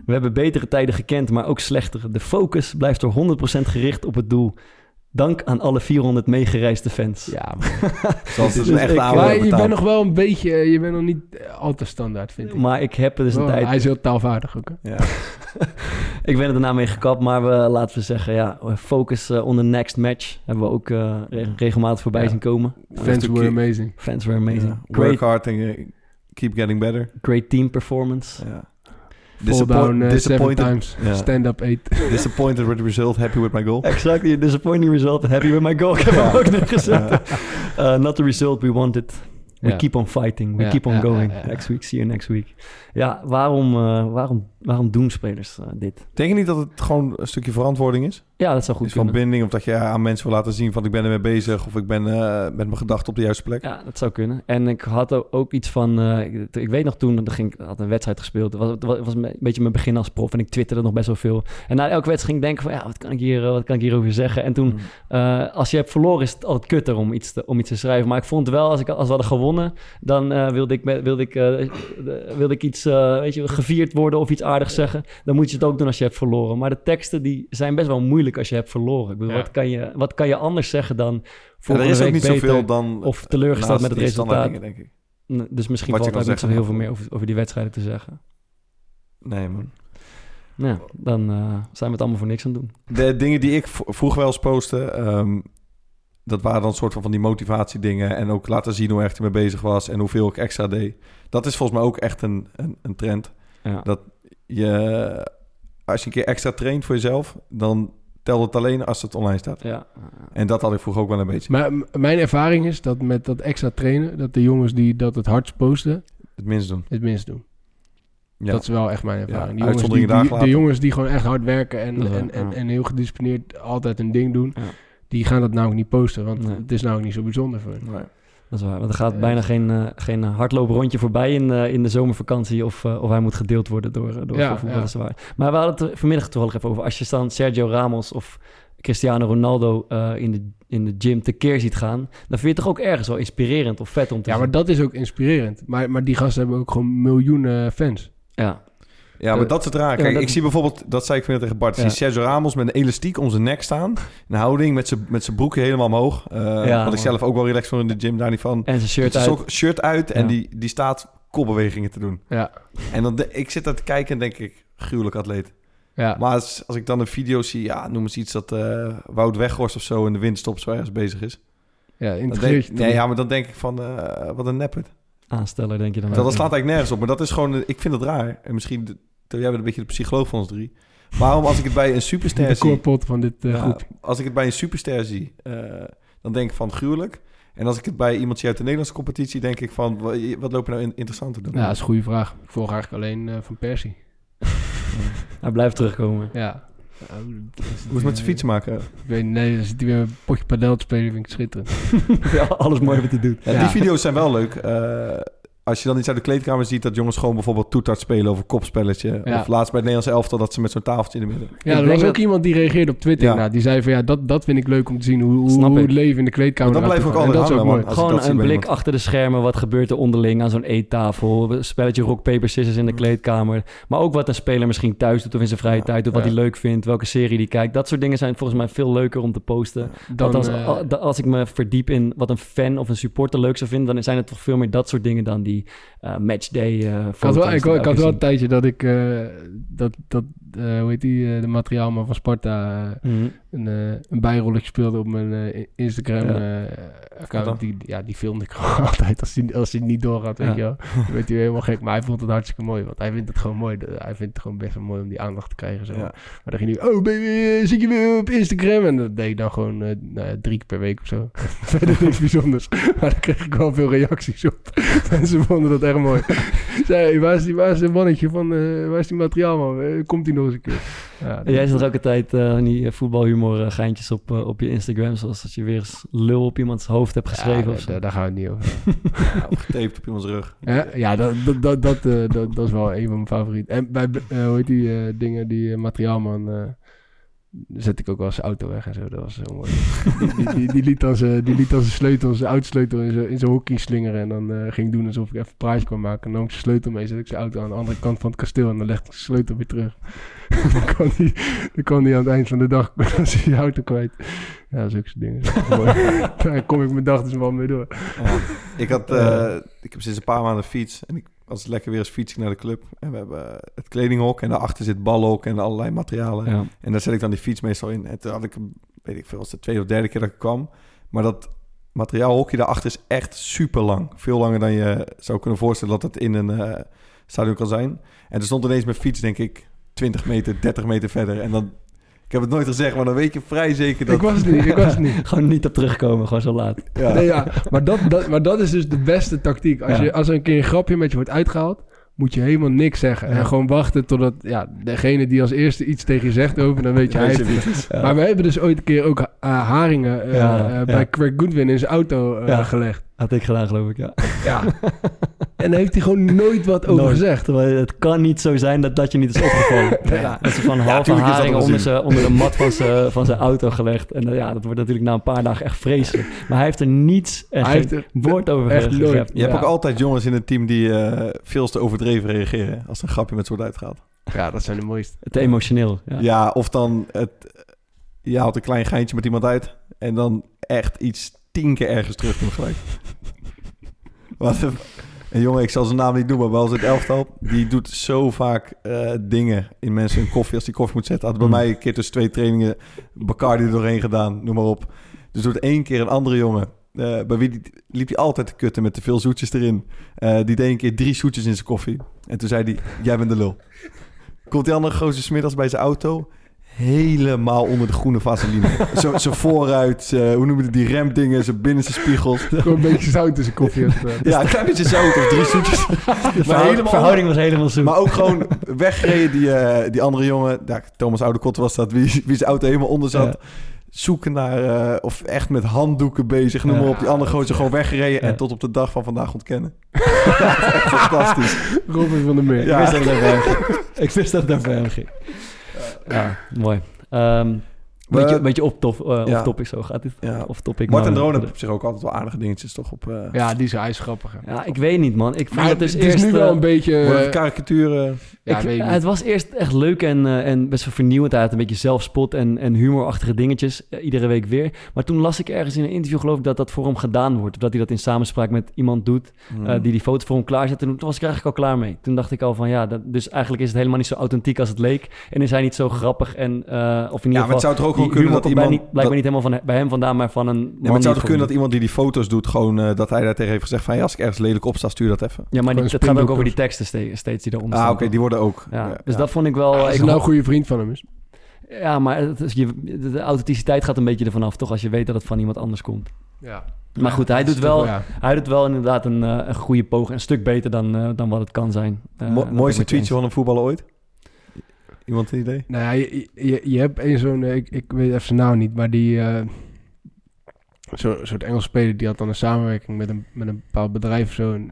S1: We hebben betere tijden gekend, maar ook slechtere. De focus blijft er 100% gericht op het doel. Dank aan alle 400 meegereisde fans.
S2: ja, man.
S3: Zoals het
S1: Dus
S3: een echte oude
S2: maar je bent nog wel een beetje... eh, Je bent nog niet eh, al te standaard, vind ik.
S1: Maar ik heb er dus een
S2: Oh,
S1: tijd...
S2: Hij is heel taalvaardig ook, hè?
S3: Ja.
S1: Ik ben er daarna mee gekapt, maar we, laten we zeggen, ja, focus eh, on the next match. Hebben we ook eh, re- regelmatig voorbij
S2: Ja.
S1: zien komen.
S2: Fans were amazing.
S1: Fans were amazing. Great,
S3: Work hard and keep getting better.
S1: great team performance.
S3: Ja.
S2: Fall
S3: Disappoint-
S2: down seven
S3: disappointed,
S2: times. Stand up eight.
S3: disappointed with the result, happy with my goal.
S1: Exactly, disappointing result. Happy with my goal. Ik heb hem ook neergezet. Uh, not the result we wanted. We keep on fighting. We keep on going. Next week, see you next week. Ja, waarom, eh, waarom, waarom doen spelers eh, dit?
S3: Denk je niet dat het gewoon een stukje verantwoording is?
S1: Ja, dat zou goed
S3: Iets van binding, of dat je aan mensen wil laten zien van ik ben ermee bezig, of ik ben eh, met mijn gedachten op de juiste plek.
S1: Ja, dat zou kunnen. En ik had ook- iets van... eh, ik, ik weet nog toen, er ging, had een wedstrijd gespeeld. Het was, het was- een beetje mijn begin als prof en ik twitterde nog best wel veel. En na elke wedstrijd ging ik denken van... Ja, wat kan ik, hier, wat kan ik hierover zeggen? En toen,
S3: Mm.
S1: als je hebt verloren, is het altijd kutter om iets te, om iets te schrijven. Maar ik vond wel, als, ik, als we hadden gewonnen... dan wilde ik, wilde ik, wilde ik iets, weet je, gevierd worden of iets zeggen. Dan moet je het ook doen als je hebt verloren. Maar de teksten die zijn best wel moeilijk als je hebt verloren. Ik bedoel,
S2: Ja.
S1: wat, kan je, wat kan je anders zeggen dan...
S3: Ja, er is ook
S1: week
S3: niet
S1: beter
S3: zoveel dan...
S1: Of teleurgesteld
S3: naast
S1: met het resultaat.
S3: dingen, denk ik.
S1: Dus misschien
S3: Wat
S1: valt daar niet zo heel veel meer over, over die wedstrijden te zeggen.
S3: Nee, man.
S1: Ja, dan eh, zijn we het allemaal voor niks aan het doen.
S3: De dingen die ik v- vroeger wel eens postte, ehm, dat waren dan soort van, van die motivatiedingen. En ook laten zien hoe erg ik mee bezig was en hoeveel ik extra deed. Dat is volgens mij ook echt een, een, een trend.
S1: Ja.
S3: Dat je, als je een keer extra traint voor jezelf, dan telt het alleen als het online staat.
S1: ja.
S3: En dat had ik vroeger ook wel een beetje.
S2: Maar mijn ervaring is dat met dat extra trainen... dat de jongens die dat het hardst posten...
S3: Het minst doen.
S2: het minst doen.
S3: Ja.
S2: Dat is wel echt mijn ervaring.
S3: Ja,
S2: die jongens die,
S3: uitzonderingen daar
S2: die- de jongens die gewoon echt hard werken en, en, en,
S1: ja.
S2: en heel gedisciplineerd altijd hun ding doen,
S1: Ja.
S2: die gaan dat nou niet posten, want
S1: Nee.
S2: het is nou ook niet zo bijzonder voor hen.
S3: Nee.
S1: Dat is waar. Want er gaat
S2: Eh,
S1: bijna geen, eh geen hardlooprondje voorbij in, eh, in de zomervakantie. Of, eh, of hij moet gedeeld worden door, eh, door
S2: Ja, ja.
S1: Dat is waar. Maar we hadden het vanmiddag toevallig even over. Als je dan Sergio Ramos of Cristiano Ronaldo eh, in, de, in de gym tekeer ziet gaan... dan vind je het toch ook ergens wel inspirerend of vet om te
S2: Ja, maar dat is ook inspirerend. Maar, maar die gasten hebben ook gewoon miljoenen fans.
S1: Ja,
S3: Ja, maar
S1: Eh,
S3: dat is het raar.
S1: ja,
S3: Kijk,
S1: dat-
S3: ik zie bijvoorbeeld, dat zei ik vanmiddag tegen Bart,
S1: Ja.
S3: zie Sergio Ramos met een elastiek om zijn nek staan. Een houding met zijn, met zijn broekje helemaal omhoog. Eh,
S1: Ja,
S3: wat ik zelf ook wel relaxed vond in de gym, daar niet van.
S1: en zijn shirt
S3: zijn
S1: uit.
S3: shirt uit en die, die staat kopbewegingen te doen.
S2: Ja,
S3: En dan de- ik zit daar te kijken en denk ik, gruwelijk atleet.
S2: Ja,
S3: Maar als, als ik dan een video zie, ja, noem eens iets dat eh, Wout Weghorst of zo in de windstop zo ergens bezig is.
S2: ja
S3: Dan
S2: integreer
S3: denk, nee, ja, maar dan denk ik van, wat een neppert.
S1: Aansteller, denk je dan.
S3: Dat, dat slaat eigenlijk nergens op, maar dat is gewoon, ik vind het raar. En misschien, de- jij bent een beetje de psycholoog van ons drie. Waarom als ik het bij een superster
S2: de
S3: zie,
S2: koorpot van dit eh,
S3: ja,
S2: groep.
S3: als ik het bij een superster zie, eh, dan denk ik van gruwelijk. En als ik het bij iemand zie uit de Nederlandse competitie, denk ik van, wa- wat loop je nou in- interessant te doen?
S2: Ja, dat is een goede vraag. Ik volg eigenlijk alleen eh, van Persie.
S1: Hij blijft terugkomen.
S2: Ja. Ja, hoe-
S3: Hoe is het met zijn fietsen maken?
S2: Ik weet, nee, dan zit hij weer een potje padel te spelen, vind ik schitterend.
S1: Ja, alles mooi wat hij doet.
S3: Ja,
S2: Ja.
S3: Die video's zijn wel leuk. Eh, als je dan iets uit de kleedkamer ziet... dat jongens gewoon bijvoorbeeld toetard spelen over kopspelletje.
S2: Ja.
S3: Of laatst bij het Nederlandse elftal... dat ze met zo'n tafeltje in de midden.
S2: Ja, er was ook
S1: dat-
S2: iemand die reageerde op Twitter.
S3: Ja.
S2: Nou, die zei van ja, dat, dat vind ik leuk om te zien. Hoe, hoe,
S1: Snap
S2: hoe
S1: ik.
S2: het leven in de kleedkamer
S3: Maar dan
S2: eruit
S3: blijf ik
S2: gaat.
S3: ook
S2: En
S3: altijd
S2: ook
S3: hangen,
S2: mooi.
S3: man. Als ik
S1: Gewoon een blik
S3: iemand.
S1: achter de schermen. Wat gebeurt er onderling aan zo'n eettafel? Een spelletje rock, paper, scissors in de kleedkamer. Maar ook wat een speler misschien thuis doet of in zijn vrije tijd. Of wat
S2: Ja.
S1: hij leuk vindt. Welke serie die kijkt. Dat soort dingen zijn volgens mij veel leuker om te posten.
S2: Dan,
S1: Althans,
S2: eh,
S1: als ik me verdiep in wat een fan of een supporter leuk zou vinden... dan zijn het toch veel meer dat soort dingen dan die eh, matchday eh
S2: ik had wel, ik,
S1: foto's die
S2: ik had wel een tijdje dat ik, eh, dat, dat eh, hoe heet die, eh, de materiaalman van Sparta, eh,
S1: Mhm.
S2: een, eh, een bijrolletje speelde op mijn eh, Instagram
S1: Ja.
S2: eh? Die, ja, die filmde ik gewoon altijd als hij als die niet doorgaat, weet
S1: Ja.
S2: je wel. Dan werd hij helemaal gek, maar hij vond het hartstikke mooi, want hij vindt het gewoon mooi. De- Hij vindt het gewoon best wel mooi om die aandacht te krijgen. Zo.
S3: Ja.
S2: Maar dan ging hij, oh baby, zit je weer op Instagram? En dat deed ik dan gewoon eh, nou ja, drie keer per week of zo. Verder niks bijzonders. Maar daar kreeg ik wel veel reacties op. Mensen vonden dat echt mooi. Zei, hey, waar is die, waar is het mannetje van, eh, waar is die materiaalman? Komt hij nog eens een keer? Ja,
S1: En jij zet er ook altijd eh, die eh, voetbalhumor eh, geintjes op, op je Instagram. Zoals als je weer eens lul op iemands hoofd hebt geschreven
S2: ja,
S1: of zo.
S2: daar, daar gaan we het niet over.
S3: Ja, of getaped op iemands rug.
S2: Ja, ja dat, dat, dat, dat, dat, dat is wel een van mijn favorieten. En bij, hoe heet die eh, dingen, die materiaalman, eh, zet ik ook wel zijn auto weg en zo. Dat was zo mooi. die, die, die, die liet dan zijn die liet dan zijn sleutel, zijn autosleutel in zijn, in zijn hockey slingeren. En dan eh, ging doen alsof ik even een praatje kon maken. En dan nam ik zijn sleutel mee, zet ik zijn auto aan de andere kant van het kasteel. En dan legde ik zijn sleutel weer terug. dan, kwam die, dan kwam die aan het eind van de dag, dan zie je je auto kwijt. Ja, zulke soort dingen. Daar kom ik mijn dag dus wel mee door.
S3: Ja. Ik, had, eh, ik heb sinds een paar maanden fiets. En ik was lekker weer eens fietsen naar de club. En we hebben het kledinghok. En daarachter zit balhok en allerlei materialen.
S1: Ja.
S3: En daar zet ik dan die fiets meestal in. En toen had ik, weet ik veel, was de tweede of derde keer dat ik kwam. Maar dat materiaalhokje daarachter is echt super lang. Veel langer dan je zou kunnen voorstellen dat het in een stadion kan zijn. En er stond ineens mijn fiets, denk ik, 20 meter, 30 meter verder. En dan, heb het nooit gezegd, maar dan weet je vrij zeker dat...
S2: Ik was het niet, ik was het niet.
S1: Gewoon niet op terugkomen, gewoon zo laat.
S3: ja.
S2: Nee, ja, maar, dat, dat, maar dat is dus de beste tactiek. Als,
S1: Ja.
S2: je, als er een keer een grapje met je wordt uitgehaald, moet je helemaal niks zeggen.
S1: Ja.
S2: En gewoon wachten totdat ja, degene die als eerste iets tegen je zegt over, dan weet je, hij het. Maar we hebben dus ooit een keer ook eh, haringen eh,
S1: Ja,
S2: eh, bij
S1: ja.
S2: Craig Goodwin in zijn auto eh,
S1: Ja.
S2: gelegd.
S1: Had ik gedaan, geloof ik, ja.
S2: Ja. en daar heeft hij gewoon nooit wat over
S1: Nooit.
S2: gezegd.
S1: Het kan niet zo zijn dat dat je niet is opgevallen.
S2: Ja.
S1: Dat ze van halve
S3: dat
S1: haring onder, onder de mat van zijn, van zijn auto gelegd. En eh, ja, dat wordt natuurlijk na een paar dagen echt vreselijk. Maar hij heeft er niets en
S2: Hij
S1: geen
S2: heeft er
S1: woord over
S2: echt nooit.
S3: Je hebt
S1: Ja.
S3: ook altijd jongens in het team die eh, veel te overdreven reageren als er een grapje met wordt uitgehaald.
S2: Ja, dat zijn de mooiste.
S1: Te emotioneel. Ja.
S3: Ja, of dan het, je haalt een klein geintje met iemand uit en dan echt iets tien keer ergens terug doen gelijk. Wat een, een jongen, ik zal zijn naam niet noemen, maar wel zijn elftal, die doet zo vaak eh, dingen in mensen hun koffie als die koffie moet zetten. Had bij
S1: Mm.
S3: mij een keer tussen twee trainingen Bacardi er doorheen gedaan, noem maar op. Dus doet één keer een andere jongen. eh, bij wie die, liep hij altijd te kutten met te veel zoetjes erin. Eh, die deed een keer drie zoetjes in zijn koffie. En toen zei hij, jij bent de lul. Komt die andere gozer smiddags bij zijn auto... helemaal onder de groene vaseline. zo, zo vooruit, zijn- hoe noem je het, die remdingen, zijn binnenste spiegels.
S2: Gewoon een beetje zout in zijn koffie. eh.
S3: Ja, een klein beetje zout of drie zoetjes.
S1: De verhouding,
S3: helemaal
S1: verhouding was helemaal zo.
S3: Maar ook gewoon weggereden, die, eh, die andere jongen. Ja, Thomas Oudekot was dat, wie, wie zijn auto helemaal onder zat. Zoeken naar, eh, of echt met handdoeken bezig, noem maar
S1: Ja,
S3: op. Die andere gozer gewoon weggereden
S1: Ja.
S3: en tot op de dag van vandaag ontkennen. Fantastisch.
S2: Robin van der Meer.
S3: Ja.
S1: Ik wist dat het hem ging. Ik wist dat het hem ging. Ja, mooi. Ehm, Beetje,
S3: We-
S1: beetje op, tof, eh,
S3: Ja.
S1: off topic zo gaat dit.
S3: Ja.
S1: Off topic.
S3: Martin
S1: maar-
S3: Drone heeft op zich ook altijd wel aardige dingetjes toch op... eh
S2: Ja, die is, hij is grappig. hè.
S1: Ja, ik weet niet, man. Ik vond
S2: Maar
S1: het
S2: het,
S1: dus
S2: het
S1: eerst...
S2: is nu wel
S1: eh,
S2: een beetje... eh,
S3: karikaturen...
S2: ja,
S1: ik-
S2: weet ik niet.
S1: het was eerst echt leuk en, eh, en best wel vernieuwend. Hij had een beetje zelfspot en, en humorachtige dingetjes. iedere week weer. Maar toen las ik ergens in een interview, geloof ik, dat dat voor hem gedaan wordt. Of dat hij dat in samenspraak met iemand doet.
S3: Hmm.
S1: eh, die die foto voor hem klaarzet. En toen was ik er eigenlijk al klaar mee. Toen dacht ik al van ja, dat, dus eigenlijk is het helemaal niet zo authentiek als het leek. En is hij niet zo grappig. En, eh, of in ieder
S3: Ja, maar
S1: geval,
S3: het zou toch ook gewoon kunnen dat iemand...
S1: niet, blijkbaar
S3: dat-
S1: niet helemaal van, bij hem vandaan, maar van een
S3: maar het zou toch kunnen dat iemand die die foto's doet... gewoon eh, dat hij daar tegen heeft gezegd van... Ja, als ik ergens lelijk op sta, stuur dat even.
S1: Ja, maar die, het gaat ook over die teksten ste- steeds die eronder
S3: Ah,
S1: staan.
S3: oké, die worden ook...
S1: Ja, dus dat vond ik wel...
S2: Als
S1: ik
S2: nou een goede vriend van hem is.
S1: Ja, maar het is, je, de, authenticiteit gaat een beetje ervan af, toch? Als je weet dat het van iemand anders komt.
S2: Ja.
S1: Maar goed, hij doet wel,
S2: toch- ja.
S1: hij doet wel inderdaad een, eh, een goede poging. Een stuk beter dan, eh, dan wat het kan zijn. Eh,
S3: Mo- mooiste tweetje van een voetballer ooit? Iemand een idee?
S2: Nou ja, je, je, je hebt een zo'n, eh, ik, ik weet even zijn naam niet, maar die, eh zo'n soort Engels speler, die had dan een samenwerking met een, met een bepaald bedrijf of zo. En,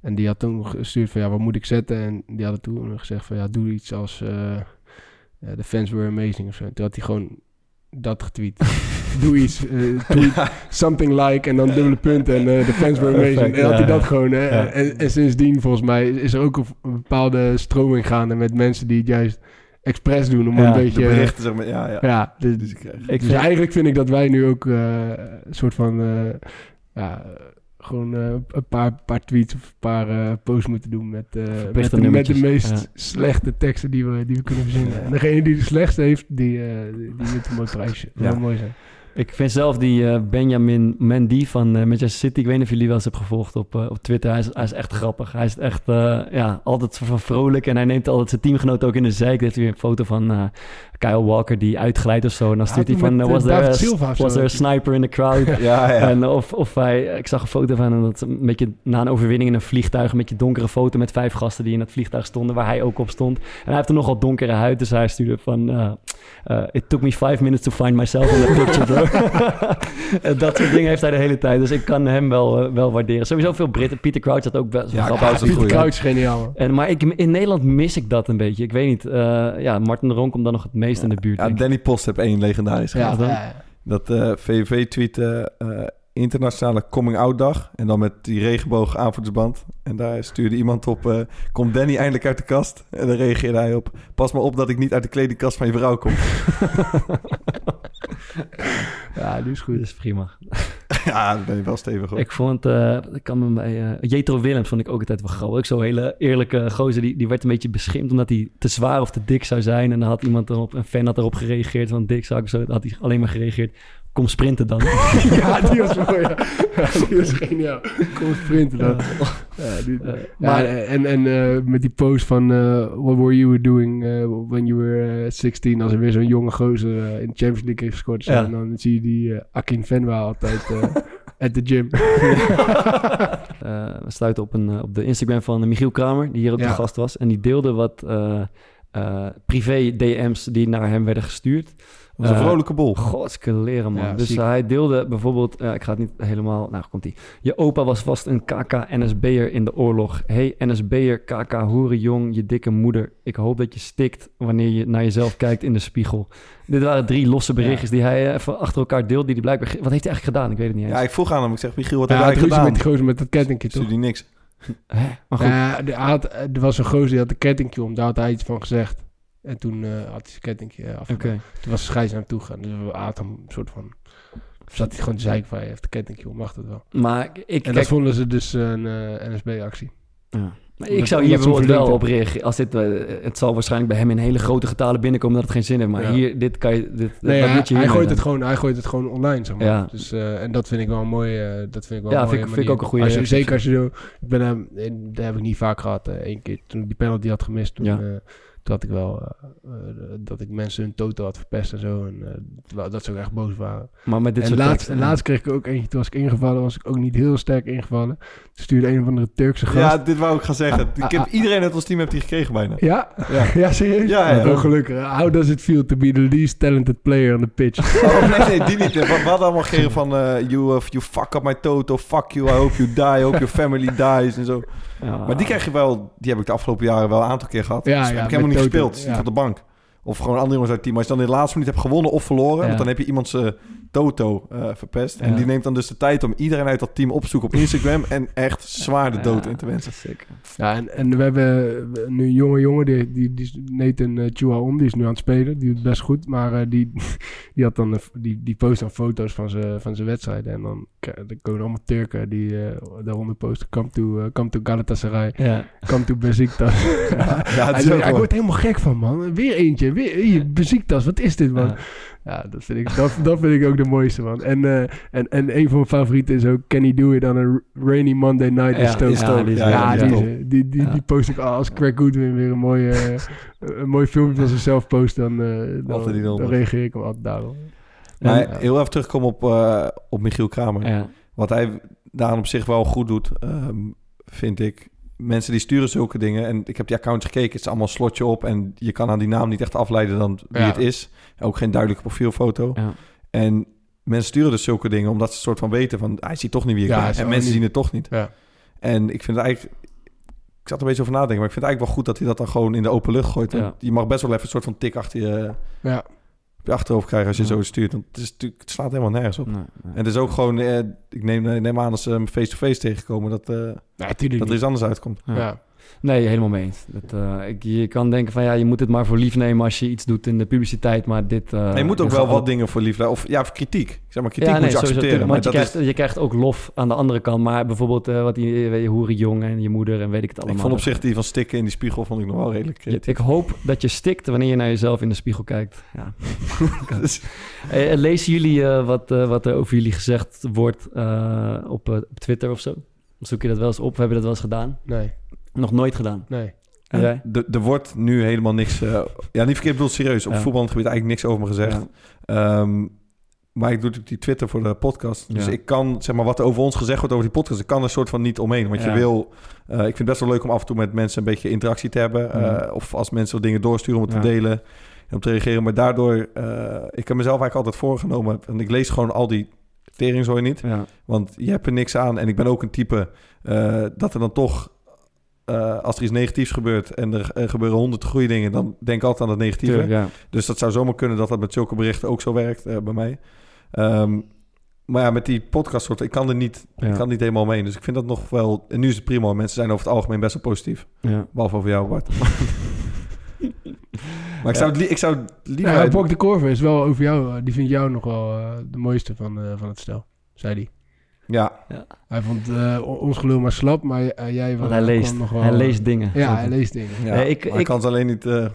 S2: en die had toen gestuurd van, ja, wat moet ik zetten? En die hadden toen gezegd van, ja, doe iets als, eh the fans were amazing of zo. Toen had hij gewoon dat getweet. doe iets, tweet something like en dan dubbele punten en the fans were amazing.
S1: Perfect,
S2: en had hij
S1: ja,
S2: dat gewoon. Hè?
S1: Ja.
S2: En, en sindsdien volgens mij is er ook een, een bepaalde stroming gaande met mensen die het juist expres doen om
S1: Ja,
S2: een
S1: de
S2: beetje...
S3: De berichten, zeg maar. Ja, ja.
S2: Ja, dus,
S3: Die ze krijgen.
S1: Ik
S2: dus
S1: vind-
S2: eigenlijk vind ik dat wij nu ook eh, een soort van... eh, ja, gewoon eh, een paar, paar tweets of een paar eh, posts moeten doen met, eh, met, de, met de
S1: nummertjes,
S2: meest
S1: ja.
S2: slechte teksten die we, die we kunnen verzinnen. En degene die de slechtste heeft, die, eh, die, die wint een mooi prijsje. Dat
S3: Ja.
S2: zou mooi zijn.
S1: Ik vind zelf die eh, Benjamin Mendy van eh, Manchester City, ik weet niet of jullie wel eens hebben gevolgd op, eh, op Twitter, hij is, hij is echt grappig. Hij is echt ja, altijd van vrolijk en hij neemt altijd zijn teamgenoot ook in de zijk. Er heeft weer een foto van Kyle Walker die uitglijdt of zo. En dan stuurt hij van,
S2: met,
S1: eh, was, there a, was there a sniper in the crowd?
S3: Ja, ja.
S1: En of, of hij, ik zag een foto van hem, dat een beetje na een overwinning in een vliegtuig, een beetje donkere foto met vijf gasten die in het vliegtuig stonden, waar hij ook op stond. En hij heeft een nogal donkere huid, dus hij stuurde van, eh, eh, it took me five minutes to find myself in the picture, bro. Dat soort dingen heeft hij de hele tijd, dus ik kan hem wel, wel waarderen. Sowieso veel Britten, Peter Crouch had ook best wel
S3: Ja,
S1: grappig.
S3: Crouch
S2: Pieter
S3: hè?
S2: Crouch is geniaal.
S1: En, maar ik, in Nederland mis ik dat een beetje. Ik weet niet. eh, ja, Martin de Ronk komt dan nog het meest in de buurt.
S3: Ja,
S1: denk ik.
S3: Danny Post heeft één legendarisch
S2: Ja,
S3: gehad.
S1: dan?
S2: ja,
S3: Dat eh VVV tweette eh, internationale coming out dag. En dan met die regenboog aanvoerdersband. En daar stuurde iemand op, eh, komt Danny eindelijk uit de kast? En dan reageerde hij op, pas maar op dat ik niet uit de kledingkast van je vrouw kom.
S2: ja, die is goed.
S1: Dus prima.
S3: ja, dat ben je wel stevig hoor.
S1: Ik vond, eh ik kan me bij, eh Jetro Willems vond ik ook altijd wel grappig. Ook zo'n hele eerlijke gozer, die, die werd een beetje beschimpt omdat hij te zwaar of te dik zou zijn. En dan had iemand erop, een fan had erop gereageerd van dik zou ik zo. Dan had hij alleen maar gereageerd, kom sprinten dan.
S2: ja, die was mooi. Ja. Ja, die was geniaal. Kom sprinten dan. Ja, die-
S1: Eh, maar
S2: en, en eh, met die post van eh, What were you doing eh, when you were eh, 16 als er weer zo'n jonge gozer in de Champions League heeft gescoord.
S1: Ja.
S2: En dan zie je die Akin Venwa altijd eh at the gym.
S1: Eh, we sluiten op, een, op de Instagram van Michiel Kramer, die hier ook
S2: Ja.
S1: de gast was. En die deelde wat eh, eh, privé DM's die naar hem werden gestuurd.
S3: Dat was een
S1: Eh,
S3: vrolijke bol.
S1: Godske leren, man.
S2: Ja,
S1: dus
S2: ziek.
S1: hij deelde bijvoorbeeld... eh, ik ga het niet helemaal... Nou, komt ie. Je opa was vast een KK-NSB'er in de oorlog. Hey, NSB'er, KK, hoerenjong, je dikke moeder. Ik hoop dat je stikt wanneer je naar jezelf kijkt in de spiegel. Dit waren drie losse berichtjes die hij eh, even achter elkaar deelde. Die hij blijkbaar... Wat heeft hij eigenlijk gedaan? Ik weet het niet eens.
S3: Ja, ik vroeg aan hem, ik zeg, Michiel, wat
S2: Ja,
S3: heb
S2: hij
S3: jij gedaan?
S2: met die gozer met dat kettingje, toch?
S3: Hij niks.
S1: Hè? Maar goed.
S2: Ja, had, er was een gozer die had een kettingje om. Daar had hij iets van gezegd. En toen eh, had hij zijn kettingje eh,
S1: Oké.
S2: afgedaan. Toen was de scheids naar hem toe gegaan. Dus we hadden hem een soort van... Zat hij gewoon te zeiken van, hij heeft een kettingje om, mag dat wel.
S1: Maar ik...
S2: En
S1: kijk,
S2: dat vonden ze dus een eh, NSB-actie.
S1: Ja. Maar ik zou hier bijvoorbeeld wel op reageren. Als dit, eh, het zal waarschijnlijk bij hem in hele grote getalen binnenkomen dat het geen zin heeft. Maar
S2: Ja.
S1: hier, dit kan je... Dit,
S2: Nee, hij,
S1: je
S2: gooit het gewoon, hij gooit het gewoon online, zeg maar.
S1: Ja.
S2: Dus, eh, en dat vind ik wel een mooie, eh, dat vind ik wel
S1: Ja, vind vind ik ook een goede
S2: Als je. Zeker als je zo... Ik ben hem, dat heb ik niet vaak gehad. eh, Eén keer toen ik die penalty had gemist, toen, Had ik wel... eh, eh, dat ik mensen hun toto had verpest en zo. En eh, dat ze ook echt boos waren.
S1: Maar met dit
S2: en
S1: soort
S2: laatst, en laatst kreeg ik ook eentje, toen was ik ingevallen, was ik ook niet heel sterk ingevallen. Toen stuurde een of andere Turkse gast.
S3: Ja, dit wou ik gaan zeggen.
S2: Ah,
S3: ik heb,
S2: ah,
S3: iedereen uit ons team heeft die gekregen bijna.
S2: Ja?
S3: Ja.
S2: Ja, serieus?
S3: Ja, ja.
S2: Oh, gelukkig. How does it feel to be the least talented player on the pitch?
S3: Oh, nee, nee, die niet. We, hadden allemaal gekregen van... eh, you, uh, you fuck up my toto, fuck you, I hope you die, I hope your family dies en zo.
S1: Ja.
S3: Maar die krijg je wel... Die heb ik de afgelopen jaren wel een aantal keer gehad.
S2: Ja,
S3: Dus heb ik helemaal niet gespeeld.
S2: Ja.
S3: op de bank. Of gewoon andere jongens uit het team. Als je dan in de laatste minuut hebt gewonnen of verloren... Want dan heb je iemand zijn toto eh, verpest. En
S1: Ja.
S3: die neemt dan dus de tijd om iedereen uit dat team op te zoeken op Instagram... en echt zwaar de
S1: Ja,
S3: dood in te wensen.
S1: Zeker.
S2: Ja, en, en we hebben nu een jonge jongen, die, die, die Nathan uh, Chuaon, die is nu aan het spelen. Die doet best goed, maar eh, die, die, had dan, die, die post dan foto's van zijn van zijn wedstrijden. En dan, dan komen allemaal Turken die eh, daaronder posten, come to, eh, come to Galatasaray,
S1: Ja.
S2: come to Besiktas.
S3: Ja,
S2: Hij,
S3: is
S2: zei,
S3: ook
S2: ik
S3: wel-
S2: word er helemaal gek van, man. Weer eentje, weer hier, Besiktas, wat is dit, man?
S1: Ja.
S2: Dat vind ik, dat, dat vind ik ook de mooiste, man. En, eh, en, en een van mijn favorieten is ook Can he do it on a rainy Monday night in
S1: ja,
S2: Stoke.
S1: die is-
S2: Ja,
S3: ja,
S2: die,
S3: die
S2: post ik al als Craig Goodwin weer een mooi, eh, een mooi filmpje van zichzelf post, dan, eh, dan, reageer ik hem altijd daarop.
S3: Maar
S2: Ja.
S3: heel even terugkomen op, eh, op Michiel Kramer.
S1: Ja.
S3: Wat hij daar op zich wel goed doet, ehm, vind ik. Mensen die sturen zulke dingen. En ik heb die accounts gekeken. Het is allemaal slotje op. En je kan aan die naam niet echt afleiden dan wie
S2: Ja.
S3: het is. Ook geen duidelijke profielfoto.
S1: Ja.
S3: En mensen sturen dus zulke dingen omdat ze een soort van weten van... hij ziet toch niet wie ik
S2: Ja,
S3: ben. En mensen
S2: niet-
S3: zien het toch niet.
S2: Ja.
S3: En ik vind het eigenlijk... Ik zat er een beetje over nadenken, maar ik vind het eigenlijk wel goed dat hij dat dan gewoon in de open lucht gooit. Je mag best wel even een soort van tik achter je,
S2: Ja.
S3: Op je achterhoofd krijgen als je
S1: Ja.
S3: zo stuurt. Want het, is natuurlijk, het slaat helemaal nergens op.
S1: Nee, nee.
S3: En het is ook gewoon, eh, ik neem, neem aan als ze hem face-to-face tegenkomen, dat, eh,
S2: Ja, tuurlijk
S3: dat er iets anders uitkomt.
S1: Ja. Nee, helemaal mee eens. Dat, eh, ik, je kan denken van ja, je moet het maar voor lief nemen als je iets doet in de publiciteit, maar dit... eh,
S3: En je moet ook wel wat dingen voor lief Of ja, voor kritiek. Ik zeg maar, kritiek
S1: ja,
S3: moet
S1: nee,
S3: je
S1: sowieso,
S3: accepteren.
S1: tuurlijk,
S3: Maar
S1: want
S3: dat
S1: je,
S3: is,
S1: krijgt, je krijgt ook lof aan de andere kant. Maar bijvoorbeeld eh, wat die weet je, hoeren jong en je moeder en weet ik het allemaal.
S3: ik vond op zich die van stikken in die spiegel vond ik nog wel redelijk
S1: ik hoop dat je stikt wanneer je naar jezelf in de spiegel kijkt. Ja.
S3: Dus-
S1: Eh, lezen jullie eh, wat, eh, wat er over jullie gezegd wordt eh, op, eh, op Twitter of zo? Zoek je dat wel eens op? We hebben dat wel eens gedaan.
S2: Nee,
S1: Nog nooit gedaan.
S2: nee.
S1: En jij?
S3: Er- wordt nu helemaal niks... eh, ja, niet verkeerd bedoeld, serieus. Op
S1: Ja.
S3: voetbalgebied eigenlijk niks over me gezegd. Ehm, maar ik doe natuurlijk die Twitter voor de podcast. Dus
S1: Ja.
S3: ik kan, zeg maar, wat er over ons gezegd wordt over die podcast... ik kan er een soort van niet omheen. Want
S1: Ja.
S3: je wil... eh, ik vind het best wel leuk om af en toe met mensen een beetje interactie te hebben. eh, of als mensen wat dingen doorsturen om het
S1: Ja.
S3: te delen. En om te reageren. Maar daardoor... eh, ik heb mezelf eigenlijk altijd voorgenomen... en ik lees gewoon al die teringzooi niet.
S1: Ja.
S3: Want je hebt er niks aan. En ik ben ook een type eh, dat er dan toch... eh, als er iets negatiefs gebeurt en er gebeuren honderd goede dingen... dan denk ik altijd aan het negatieve.
S1: Ja.
S3: Dus dat zou zomaar kunnen dat dat met zulke berichten ook zo werkt eh, bij mij. Ehm, maar ja, met die podcast soort, ik kan er niet,
S1: Ja.
S3: ik kan niet helemaal omheen. Dus ik vind dat nog wel. En nu is het prima. Mensen zijn over het algemeen best wel positief.
S1: Ja.
S3: Behalve over jou, Bart. maar ik zou, het ik zou het liever.
S2: Bok de Korver is wel over jou. eh, Die vindt jou nog wel de mooiste van, van het stel, zei hij.
S3: Ja,
S2: Hij vond eh, on- ons gelul maar slap, maar eh, jij
S1: Want hij leest,
S2: nog wel,
S1: hij
S2: eh,
S1: leest dingen.
S2: Ja, hij leest dingen.
S3: ja.
S1: Ik- ik-
S3: kan het alleen niet eh,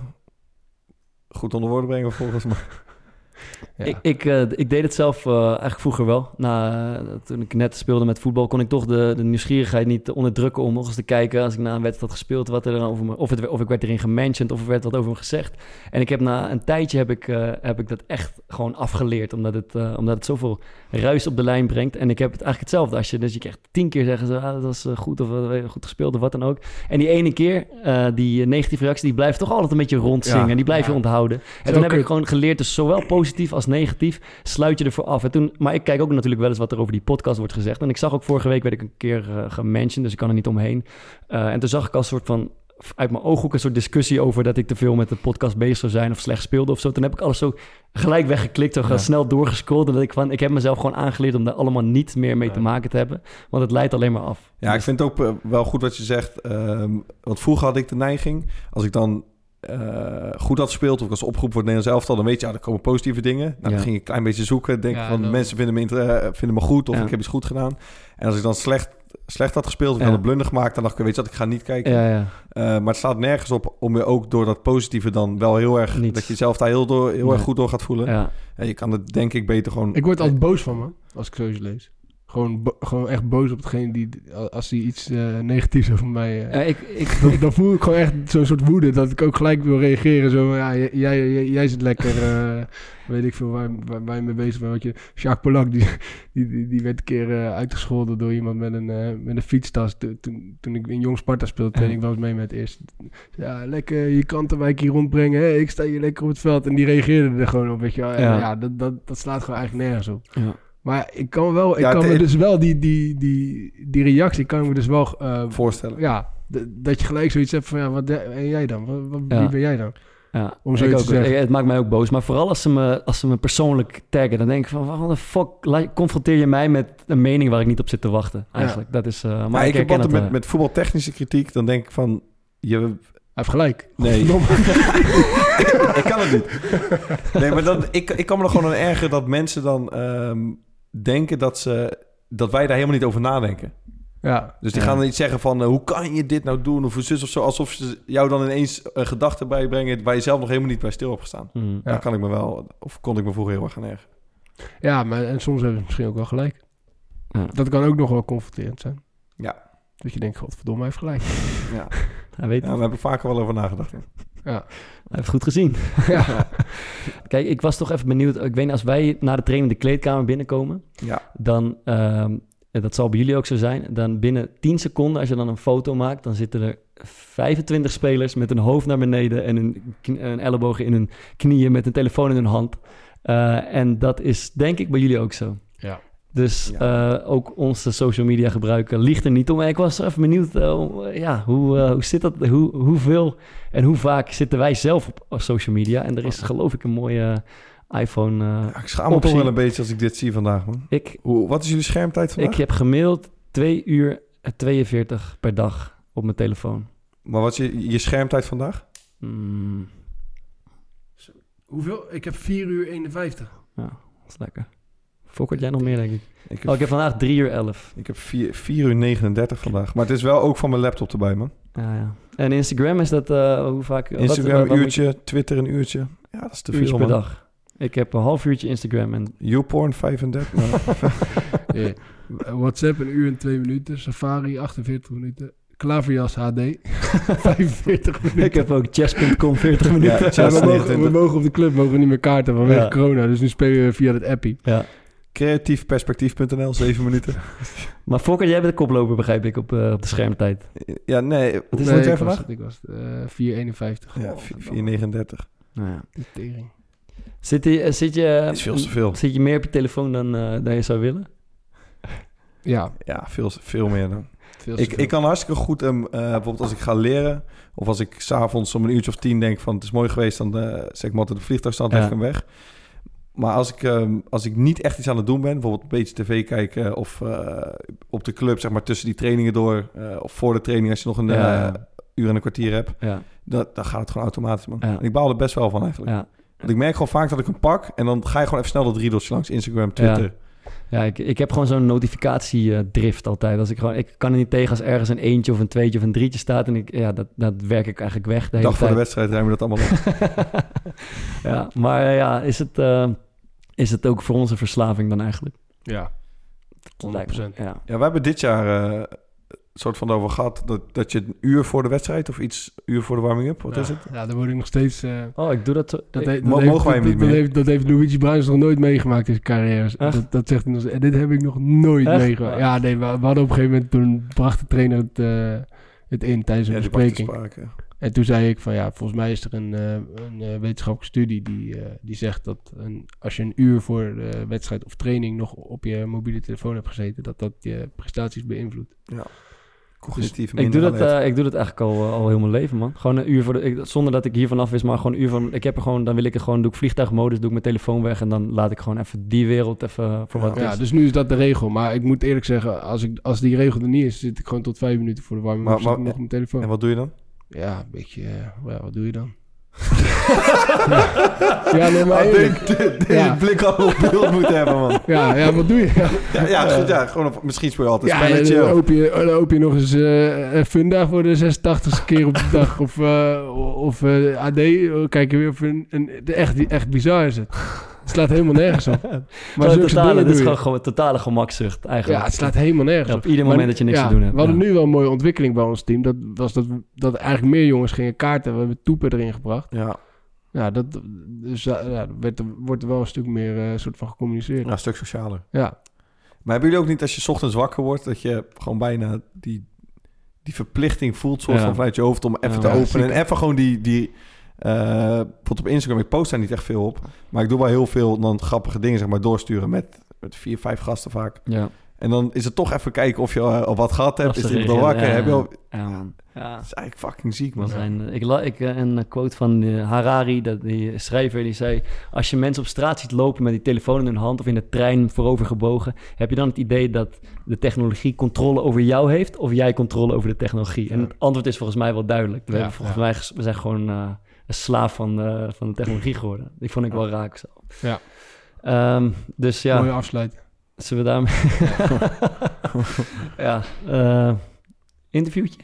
S3: goed onder woorden brengen volgens mij.
S2: Ja.
S1: Ik, ik, eh, ik deed het zelf eh, eigenlijk vroeger wel. Na, toen ik net speelde met voetbal, kon ik toch de, de nieuwsgierigheid niet onderdrukken om nog eens te kijken als ik na een wedstrijd had gespeeld, wat er dan over me, of, het, of ik werd erin gementioned of er werd wat over me gezegd. En ik heb na een tijdje heb ik, eh, heb ik dat echt gewoon afgeleerd, omdat het, eh, omdat het zoveel ruis op de lijn brengt. En ik heb het eigenlijk hetzelfde. Als je, dus je krijgt tien keer zeggen ze, ah, dat was goed of goed gespeeld of wat dan ook. En die ene keer, eh, die negatieve reactie, die blijft toch altijd een beetje rondzingen.
S3: Ja.
S1: en die blijf je
S2: Ja.
S1: onthouden. En
S2: Zo
S1: toen heb ik gewoon geleerd, dus zowel positief als negatief, sluit je ervoor af. En toen, maar ik kijk ook natuurlijk wel eens wat er over die podcast wordt gezegd. En ik zag ook vorige week, werd ik een keer uh, gementioned, dus ik kan er niet omheen. Uh, en toen zag ik als soort van, uit mijn ooghoek een soort discussie over dat ik te veel met de podcast bezig zou zijn of slecht speelde of zo. Toen heb ik alles zo gelijk weggeklikt, zo
S2: Ja.
S1: snel doorgescrolld. En dat ik van, ik heb mezelf gewoon aangeleerd om daar allemaal niet meer mee te maken te hebben. Want het leidt alleen maar af.
S3: Ja, ik vind het ook eh, wel goed wat je zegt. Ehm, want vroeger had ik de neiging, als ik dan uh, goed had gespeeld of ik als opgroep voor het Nederlands elftal, dan weet je, ja, er komen positieve dingen. Nou,
S1: Ja.
S3: dan ging ik een klein beetje zoeken, denk
S2: Ja,
S3: van
S2: dan-
S3: mensen vinden me, inter- eh, vinden me goed of
S1: Ja.
S3: ik heb iets goed gedaan. En als ik dan slecht, slecht had gespeeld of ik had een blunder gemaakt, dan dacht ik, weet je wat, ik ga niet kijken.
S1: Ja, ja.
S3: Uh, maar het staat nergens op om je ook door dat positieve dan wel heel erg,
S1: Niet.
S3: dat je jezelf daar heel, door, heel erg goed door gaat voelen.
S1: ja.
S3: En je kan het denk ik beter gewoon...
S2: Ik word altijd boos van me, als ik zoiets lees. Gewoon, gewoon echt boos op hetgeen die, als hij iets eh, negatiefs over mij...
S1: Ja, ik, ik,
S2: dan, dan voel ik gewoon echt zo'n soort woede, dat ik ook gelijk wil reageren. Zo, ja, jij, jij, jij zit lekker, eh, weet ik veel, waar, waar, waar je mee bezig bent. Want je, Jacques Polak, die, die, die, die werd een keer uitgescholden door iemand met een, met een fietstas. Toen, toen, ik in Jong Sparta speelde, trainde ik wel eens mee met het eerste. Ja, lekker je kantenwijk hier rondbrengen. Hè? Ik sta hier lekker op het veld. En die reageerde er gewoon op, weet je wel. En,
S1: Ja.
S2: ja, dat, dat, dat slaat gewoon eigenlijk nergens op.
S1: ja.
S2: Maar ik kan wel, ik
S3: Ja,
S2: kan
S3: het-
S2: me dus wel die, die, die, die reactie, kan ik me dus wel eh,
S3: voorstellen.
S2: ja, dat je gelijk zoiets hebt van, ja, wat de- en jij dan? Wat, wat-
S1: Ja.
S2: Wie ben jij dan?
S1: Ja,
S2: Om zoiets
S1: ook.
S2: te zeggen.
S1: Ik- Het maakt mij ook boos. Maar vooral als ze me, als ze me persoonlijk taggen, dan denk ik van, wat de fuck, confronteer je mij met een mening waar ik niet op zit te wachten. Eigenlijk, dat is, eh, maar,
S3: Maar ik heb altijd met,
S1: eh.
S3: met voetbaltechnische kritiek, dan denk ik van... Je,
S2: Hij heeft gelijk.
S3: Nee. Ik kan het niet. Nee, maar dan, ik, ik kan me er gewoon aan ergeren dat mensen dan ehm, denken dat, ze, dat wij daar helemaal niet over nadenken.
S2: ja.
S3: Dus die
S1: Ja.
S3: gaan dan iets zeggen van... eh, hoe kan je dit nou doen? Of hoe zus of zo. Alsof ze jou dan ineens een gedachte bijbrengen... waar je zelf nog helemaal niet bij stil hebt gestaan.
S1: Mm.
S2: Ja.
S3: Daar kan ik me wel... Of kon ik me vroeger heel erg gaan ergeren.
S2: ja, maar en soms hebben ze misschien ook wel gelijk.
S1: Ja.
S2: Dat kan ook nog wel confronterend zijn.
S3: Ja.
S2: Dat je denkt, godverdomme, hij heeft gelijk.
S3: Ja,
S1: weet
S3: ja
S1: het.
S3: daar heb ik vaker wel over nagedacht. Ja.
S1: Hij heeft goed gezien.
S2: ja.
S1: Kijk, ik was toch even benieuwd. Ik weet niet, als wij na de training de kleedkamer binnenkomen,
S3: Ja.
S1: dan, ehm, dat zal bij jullie ook zo zijn, dan binnen 10 seconden, als je dan een foto maakt, dan zitten er 25 spelers met hun hoofd naar beneden en een, kn- een elleboog in hun knieën met een telefoon in hun hand. Eh, en dat is denk ik bij jullie ook zo. Dus
S3: Ja.
S1: eh, ook onze social media gebruiken ligt er niet om. Ik was even benieuwd, eh, eh, ja, hoe, eh, hoe zit dat? Hoe, hoeveel en hoe vaak zitten wij zelf op social media? En er is geloof ik een mooie iPhone. eh,
S3: Ja, ik schaam me toch wel een beetje als ik dit zie vandaag, man.
S1: ik,
S3: Hoe, wat is jullie schermtijd vandaag?
S1: ik heb gemiddeld 2 uur en 42 per dag op mijn telefoon.
S3: Maar wat is je, je schermtijd vandaag?
S1: Mm,
S2: Hoeveel? Ik heb 4 uur 51.
S1: ja, dat is lekker. Fokkert jij nog meer, denk ik.
S3: Ik heb,
S1: Oh, ik heb vandaag 3 uur 11.
S3: ik heb 4, 4 uur 39 vandaag. Maar het is wel ook van mijn laptop erbij, man.
S1: Ja, ja. En Instagram is dat, eh, hoe vaak? wat-
S3: Instagram
S1: wat-
S3: een uurtje, Twitter een uurtje. Ja, dat is te veel,
S1: per dag. Ik heb een half uurtje Instagram en
S3: YouPorn 35. Nou,
S2: Ja. WhatsApp een uur en 2 minuten. Safari 48 minuten. Klaverjas HD 45 minuten.
S1: ik heb ook chess.com 40 minuten.
S3: Ja, Chess
S2: we, mogen,
S3: 29.
S2: we mogen op de club mogen we niet meer kaarten vanwege
S1: Ja.
S2: corona. Dus nu spelen we via het appie.
S1: Ja.
S3: Creatiefperspectief.nl, 7 minuten.
S1: Maar Fokker, jij bent de koploper, begrijp ik, op, eh, op de schermtijd.
S3: Ja, nee.
S1: Wat is
S2: Nee,
S3: jij
S2: ik was,
S3: vandaag?
S2: het, ik was het, eh, 451.
S3: Ja,
S2: Oh,
S3: 439.
S1: Nou ja.
S2: die tering.
S1: Zit, je, eh, zit, je,
S3: is veel te veel.
S1: zit je meer op je telefoon dan, eh, dan je zou willen?
S2: Ja,
S3: Ja, veel, veel meer dan.
S2: veel
S3: Ik,
S2: veel.
S3: ik kan hartstikke goed, ehm, eh, bijvoorbeeld als ik ga leren... of als ik s'avonds om een uurtje of tien denk van... het is mooi geweest, dan eh, zeg ik maar altijd de vliegtuigstand, leg
S1: Ja.
S3: ik hem weg. Maar als ik, ehm, als ik niet echt iets aan het doen ben... bijvoorbeeld een beetje tv kijken... of eh, op de club, zeg maar tussen die trainingen door... eh, of voor de training als je nog een
S1: Ja.
S3: eh, uur en een kwartier hebt...
S1: Ja,
S3: dan, dan gaat het gewoon automatisch, man.
S1: Ja.
S3: En ik baal er best wel van eigenlijk.
S1: ja.
S3: Want ik merk gewoon vaak dat ik hem pak... en dan ga je gewoon even snel dat riedeltje langs Instagram, Twitter...
S1: ja ik, ik heb gewoon zo'n notificatiedrift altijd. Als ik, gewoon, ik kan er niet tegen als ergens een eentje of een tweetje of een drietje staat. En ik, ja, dat, dat werk ik eigenlijk weg de hele
S3: dag voor de wedstrijd ruimen we dat allemaal op.
S1: ja, maar eh, ja, is het, eh, is het ook voor ons een verslaving dan eigenlijk?
S2: Ja,
S1: Dat lijkt me.
S2: 100%.
S1: Ja.
S3: Ja, we hebben dit jaar eh, soort van over gehad dat, dat je een uur voor de wedstrijd of iets uur voor de warming-up, wat
S2: ja.
S3: is het?
S2: Ja, daar word ik nog steeds... eh,
S1: Oh, ik doe dat zo.
S2: dat, dat
S3: mo-
S2: heeft,
S3: mogen wij niet
S2: dat
S3: meer?
S2: heeft, dat heeft Luigi Bruins nog nooit meegemaakt in zijn carrière.
S1: Echt?
S2: Dat, dat zegt hij nog. En dit heb ik nog nooit
S1: Echt?
S2: meegemaakt. Ja, nee, we, we hadden op een gegeven moment... Toen bracht de trainer het, eh, het in tijdens een
S3: Ja,
S2: bespreking. En toen zei ik van ja, volgens mij is er een, eh, een wetenschappelijke studie die, eh, die zegt dat een, als je een uur voor de wedstrijd of training nog op je mobiele telefoon hebt gezeten, dat dat je prestaties beïnvloedt.
S3: Cognitief
S1: Ik doe, dat, eh, ik doe dat eigenlijk al, eh, al heel mijn leven, man. Gewoon een uur voor de... Ik, zonder dat ik hiervan af wist, maar gewoon een uur van... Ik heb er gewoon... Dan wil ik het gewoon... Doe ik vliegtuigmodus, doe ik mijn telefoon weg... En dan laat ik gewoon even die wereld even voor wat het
S2: Ja,
S1: is.
S2: dus nu is dat de regel. Maar ik moet eerlijk zeggen, als, ik, als die regel er niet is, zit ik gewoon tot vijf minuten voor de warming
S3: Maar-
S2: up zit ik
S3: maar-
S2: nog op mijn telefoon.
S3: En wat doe je dan?
S2: Ja, een beetje, ja, wat doe je dan? Ja, nee, maar
S3: Ah,
S2: eerlijk.
S3: de- de-
S2: Ja.
S3: Deze blik al op beeld moeten hebben, man.
S2: Ja, ja, wat doe je? Ja.
S3: Ja, ja, goed, ja gewoon op, misschien speel je altijd
S2: Ja,
S3: spelletje.
S2: dan hoop je, dan hoop je nog eens een funda voor de 86ste keer op de dag. Of, eh, of eh, AD, oh, kijk je weer of een, een, echt, echt bizar is het. Het slaat helemaal nergens op. Maar zulke
S1: totale, dit is gewoon, gewoon totale gemakzucht, eigenlijk.
S2: Ja, het slaat helemaal nergens
S1: Ja,
S2: op.
S1: op ieder
S2: Maar-
S1: moment dat je niks
S2: ja,
S1: te doen hebt.
S2: We hadden
S1: ja.
S2: nu wel een mooie ontwikkeling bij ons team. Dat was dat, dat eigenlijk meer jongens gingen kaarten. We hebben toepen erin gebracht.
S3: Ja,
S2: Ja, dat, dus, ja, werd, wordt er wel een stuk meer eh, soort van gecommuniceerd.
S3: ja, een stuk socialer.
S2: Ja,
S3: Maar hebben jullie ook niet als je 's ochtends wakker wordt... dat je gewoon bijna die, die verplichting voelt... soort
S1: Ja.
S3: van vanuit je hoofd om even
S1: Ja,
S3: te
S1: ja,
S3: openen...
S2: zeker.
S3: en even gewoon die... die eh, bijvoorbeeld op Instagram, ik post daar niet echt veel op... maar ik doe wel heel veel dan grappige dingen zeg maar, doorsturen... met, met vier, vijf gasten vaak.
S1: Ja.
S3: En dan is het toch even kijken of je eh, al wat gehad hebt. Is iemand al wakker?
S1: ja,
S3: Heb je al...
S1: Ja, man. Ja.
S3: Dat is eigenlijk fucking ziek, man.
S1: Zijn, eh, ik la, ik, eh, een quote van eh, Harari, dat, die schrijver, die zei... Als je mensen op straat ziet lopen met die telefoon in hun hand... of in de trein voorover gebogen... heb je dan het idee dat de technologie controle over jou heeft... of jij controle over de technologie? En het antwoord is volgens mij wel duidelijk. We,
S2: Ja,
S1: hebben volgens
S2: ja.
S1: mij, we zijn gewoon eh, een slaaf van, eh, van de technologie geworden. Die vond ik wel raak zo.
S2: Ja.
S1: Ehm, dus ja,
S2: Mooie afsluit.
S1: zullen we daarmee... ja, eh, interviewtje?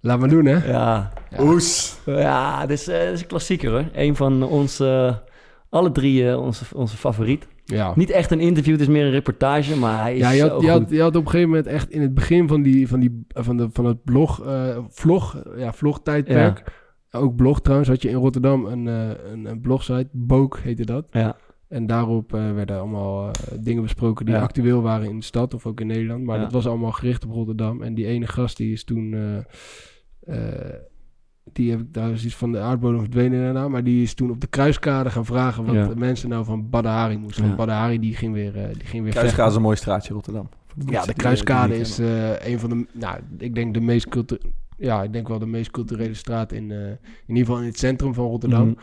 S2: Laat maar doen, hè?
S1: Ja,
S2: Ja.
S3: Oes.
S1: ja, dit is, eh, dit is een klassieker hoor. Een van onze, alle drie onze, onze favoriet.
S2: Ja.
S1: Niet echt een interview, het is meer een reportage, maar hij is
S2: Ja, je
S1: zo
S2: had, je, had, je had op een gegeven moment echt in het begin van, die, van, die, van, de, van het blog, eh, vlog, ja, vlogtijdperk, ook blog trouwens, had je in Rotterdam een, eh, een, een blogsite, Book heette dat.
S1: Ja,
S2: En daarop eh, werden allemaal eh, dingen besproken die
S1: Ja.
S2: actueel waren in de stad of ook in Nederland. Maar
S1: Ja.
S2: dat was allemaal gericht op Rotterdam. En die ene gast die is toen... eh, eh, die heb ik daar is iets van de aardbodem verdwenen daarna. Maar die is toen op de kruiskade gaan vragen wat
S1: Ja.
S2: de mensen nou van Badahari moesten.
S1: Ja.
S2: Want Badahari die ging weer, eh, die ging weer
S3: Kruiskade
S2: vechten.
S3: is een mooi straatje Rotterdam.
S2: Ja, de Kruiskade is eh, een van de, nou, ik denk de meest cultu ja, ik denk wel de meest culturele straat in, eh, in ieder geval in het centrum van Rotterdam.
S1: Mhm.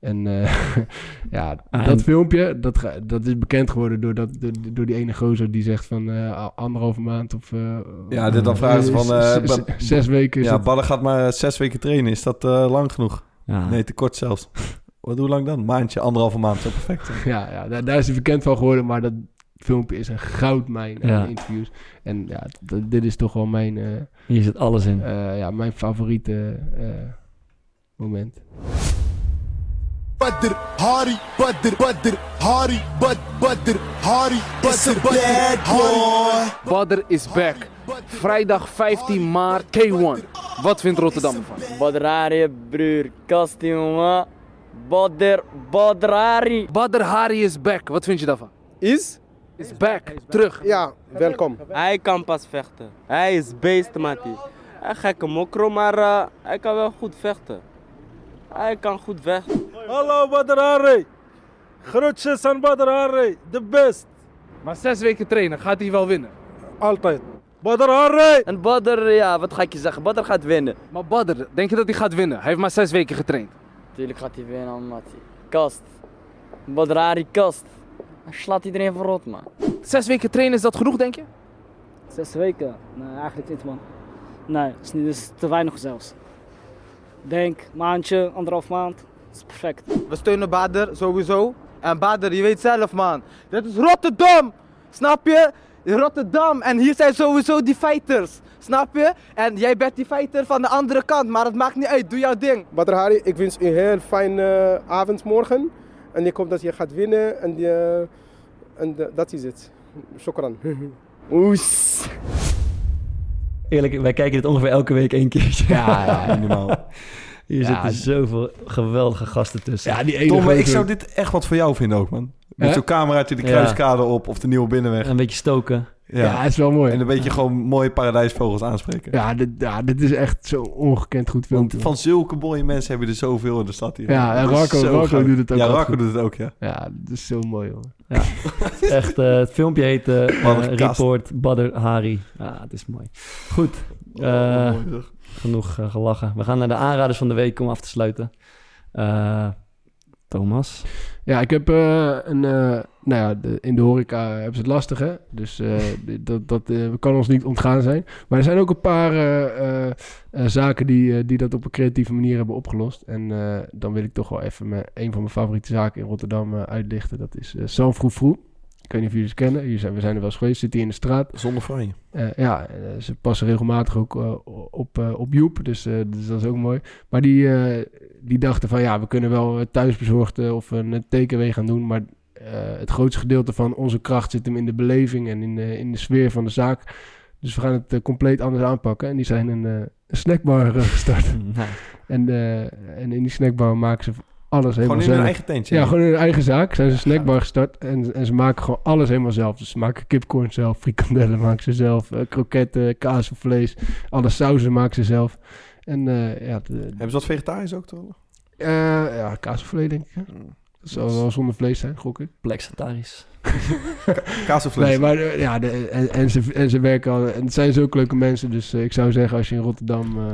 S2: En eh, ja,
S1: Ah,
S2: dat
S1: en-
S2: filmpje, dat, dat is bekend geworden door, dat, door, door die ene gozer die zegt van eh, anderhalve maand of... eh,
S3: Ja, dit dan vragen ze van,
S2: zes weken
S3: Ja, Badden gaat maar zes weken trainen. Is dat eh, lang genoeg?
S1: Ja.
S3: Nee, te kort zelfs. Wat, hoe lang dan? Maandje, anderhalve maand. Zo perfect.
S2: ja, ja daar, daar is hij bekend van geworden, maar dat filmpje is een goudmijn aan
S1: Ja.
S2: interviews. En ja, d- dit is toch wel mijn, eh,
S1: Hier zit alles in.
S2: eh, ja, mijn favoriete eh, moment.
S7: Badr, Hari, Badr, Badr, Hari, Bad, Badr, Hari, Badr, Badr, Hari.
S8: Badr is back. Vrijdag 15 maart, K1. Wat vindt Rotterdam ervan?
S9: Badrari broer, kast jongen. Badr, Badrari.
S8: Badr Hari is back. Wat vind je daarvan?
S9: Is?
S8: Is back. Terug.
S9: Ja, welkom. Hij kan pas vechten. Hij is beest, Mati. Hij gekke mokro, maar eh, hij kan wel goed vechten. Hij kan goed vechten.
S10: Hallo Badrari. Groetjes aan Badrari, de best.
S8: Maar zes weken trainen, gaat hij wel winnen?
S10: Altijd. Badrari.
S9: En Badr, ja, wat ga ik je zeggen? Badr gaat winnen.
S8: Maar Badr, denk je dat hij gaat winnen? Hij heeft maar zes weken getraind.
S9: Tuurlijk gaat hij winnen, Mati. Kast. Badrari kast. Hij slaat iedereen voor rot, man.
S8: Zes weken trainen, is dat genoeg, denk je?
S11: Zes weken? Nee, eigenlijk niet man. Nee, is, niet, is te weinig zelfs. Denk, maandje, anderhalf maand. Dat is perfect.
S9: We steunen Bader sowieso. En Bader, je weet zelf man. Dit is Rotterdam! Snap je? Rotterdam. En hier zijn sowieso die fighters. Snap je? En jij bent die fighter van de andere kant. Maar het maakt niet uit. Doe jouw ding.
S12: Badr Hari, ik wens u een heel fijne avond morgen. En ik hoop dat je gaat winnen. En, die, en de- dat is het. Shukran.
S9: Oes.
S1: Eerlijk, wij kijken dit ongeveer elke week één keertje.
S2: Ja, ja,
S3: normaal.
S1: Hier
S2: Ja,
S1: zitten zoveel geweldige gasten tussen.
S2: Ja, die ene
S3: Tom, ik zou dit echt wat voor jou vinden ook, man. Met zo'n cameraatje de
S1: Ja.
S3: kruiskade op of de nieuwe binnenweg.
S1: Een beetje stoken.
S2: Ja,
S3: Ja.
S2: het is wel mooi.
S3: En een beetje gewoon mooie paradijsvogels aanspreken.
S2: Ja, dit, ja, dit is echt zo'n ongekend goed
S3: Want
S2: filmpje.
S3: van zulke mooie mensen hebben we er zoveel in de stad hier.
S2: Ja, en Rocco-
S3: zo
S2: doet het ook
S3: Ja, Rocco doet het ook, ja.
S2: Ja, dat is zo mooi, jongen.
S1: Echt, eh, het filmpje heet
S3: kast.
S1: Report Badr Hari. Ja, het is mooi. Goed,
S3: Oh,
S1: eh,
S3: mooi,
S1: genoeg gelachen. We gaan naar de aanraders van de week om af te sluiten. Thomas.
S2: Ja, ik heb eh, een... eh, nou ja, in de horeca hebben ze het lastig, hè? Dus dit- dat, dat kan ons niet ontgaan zijn. Maar er zijn ook een paar zaken die, die dat op een creatieve manier hebben opgelost. En dan wil ik toch wel even mijn, een van mijn favoriete zaken in Rotterdam uitlichten. Dat is eh San Froe. Ik weet niet of jullie ze kennen. Hier zijn, we zijn er wel eens geweest. Zit hier in de straat.
S3: Zonder franje.
S2: Eh, ja, eh, ze passen regelmatig ook eh, op, op Joep, dus, dus dat is ook mooi. Maar die, die dachten van ja, we kunnen wel thuisbezorgd of een takeaway gaan doen, maar het grootste gedeelte van onze kracht zit hem in de beleving en in, de in de sfeer van de zaak. Dus we gaan het compleet anders aanpakken. En die zijn een, snackbar gestart. En, en in die snackbar maken ze alles helemaal
S3: Gewoon in hun
S2: zelf.
S3: eigen tentje.
S2: Ja, gewoon in hun eigen zaak. Zijn ze een snackbar gestart. En, en ze maken gewoon alles helemaal zelf. Dus ze maken kipcorn zelf, frikandellen maken ze zelf, eh, kroketten, kaas of vlees. Alle sauzen maken ze zelf. En eh, ja, de,
S3: Hebben ze wat vegetarisch ook toch?
S2: eh, ja, kaas of vlees denk ik. hè? Dat zal wel zonder vlees zijn, gok ik.
S1: Plexataris.
S3: Kaas of vlees?
S2: Nee, maar ja, de, en, en, ze, en ze werken al. En het zijn zulke leuke mensen. Dus ik zou zeggen, als je in Rotterdam eh,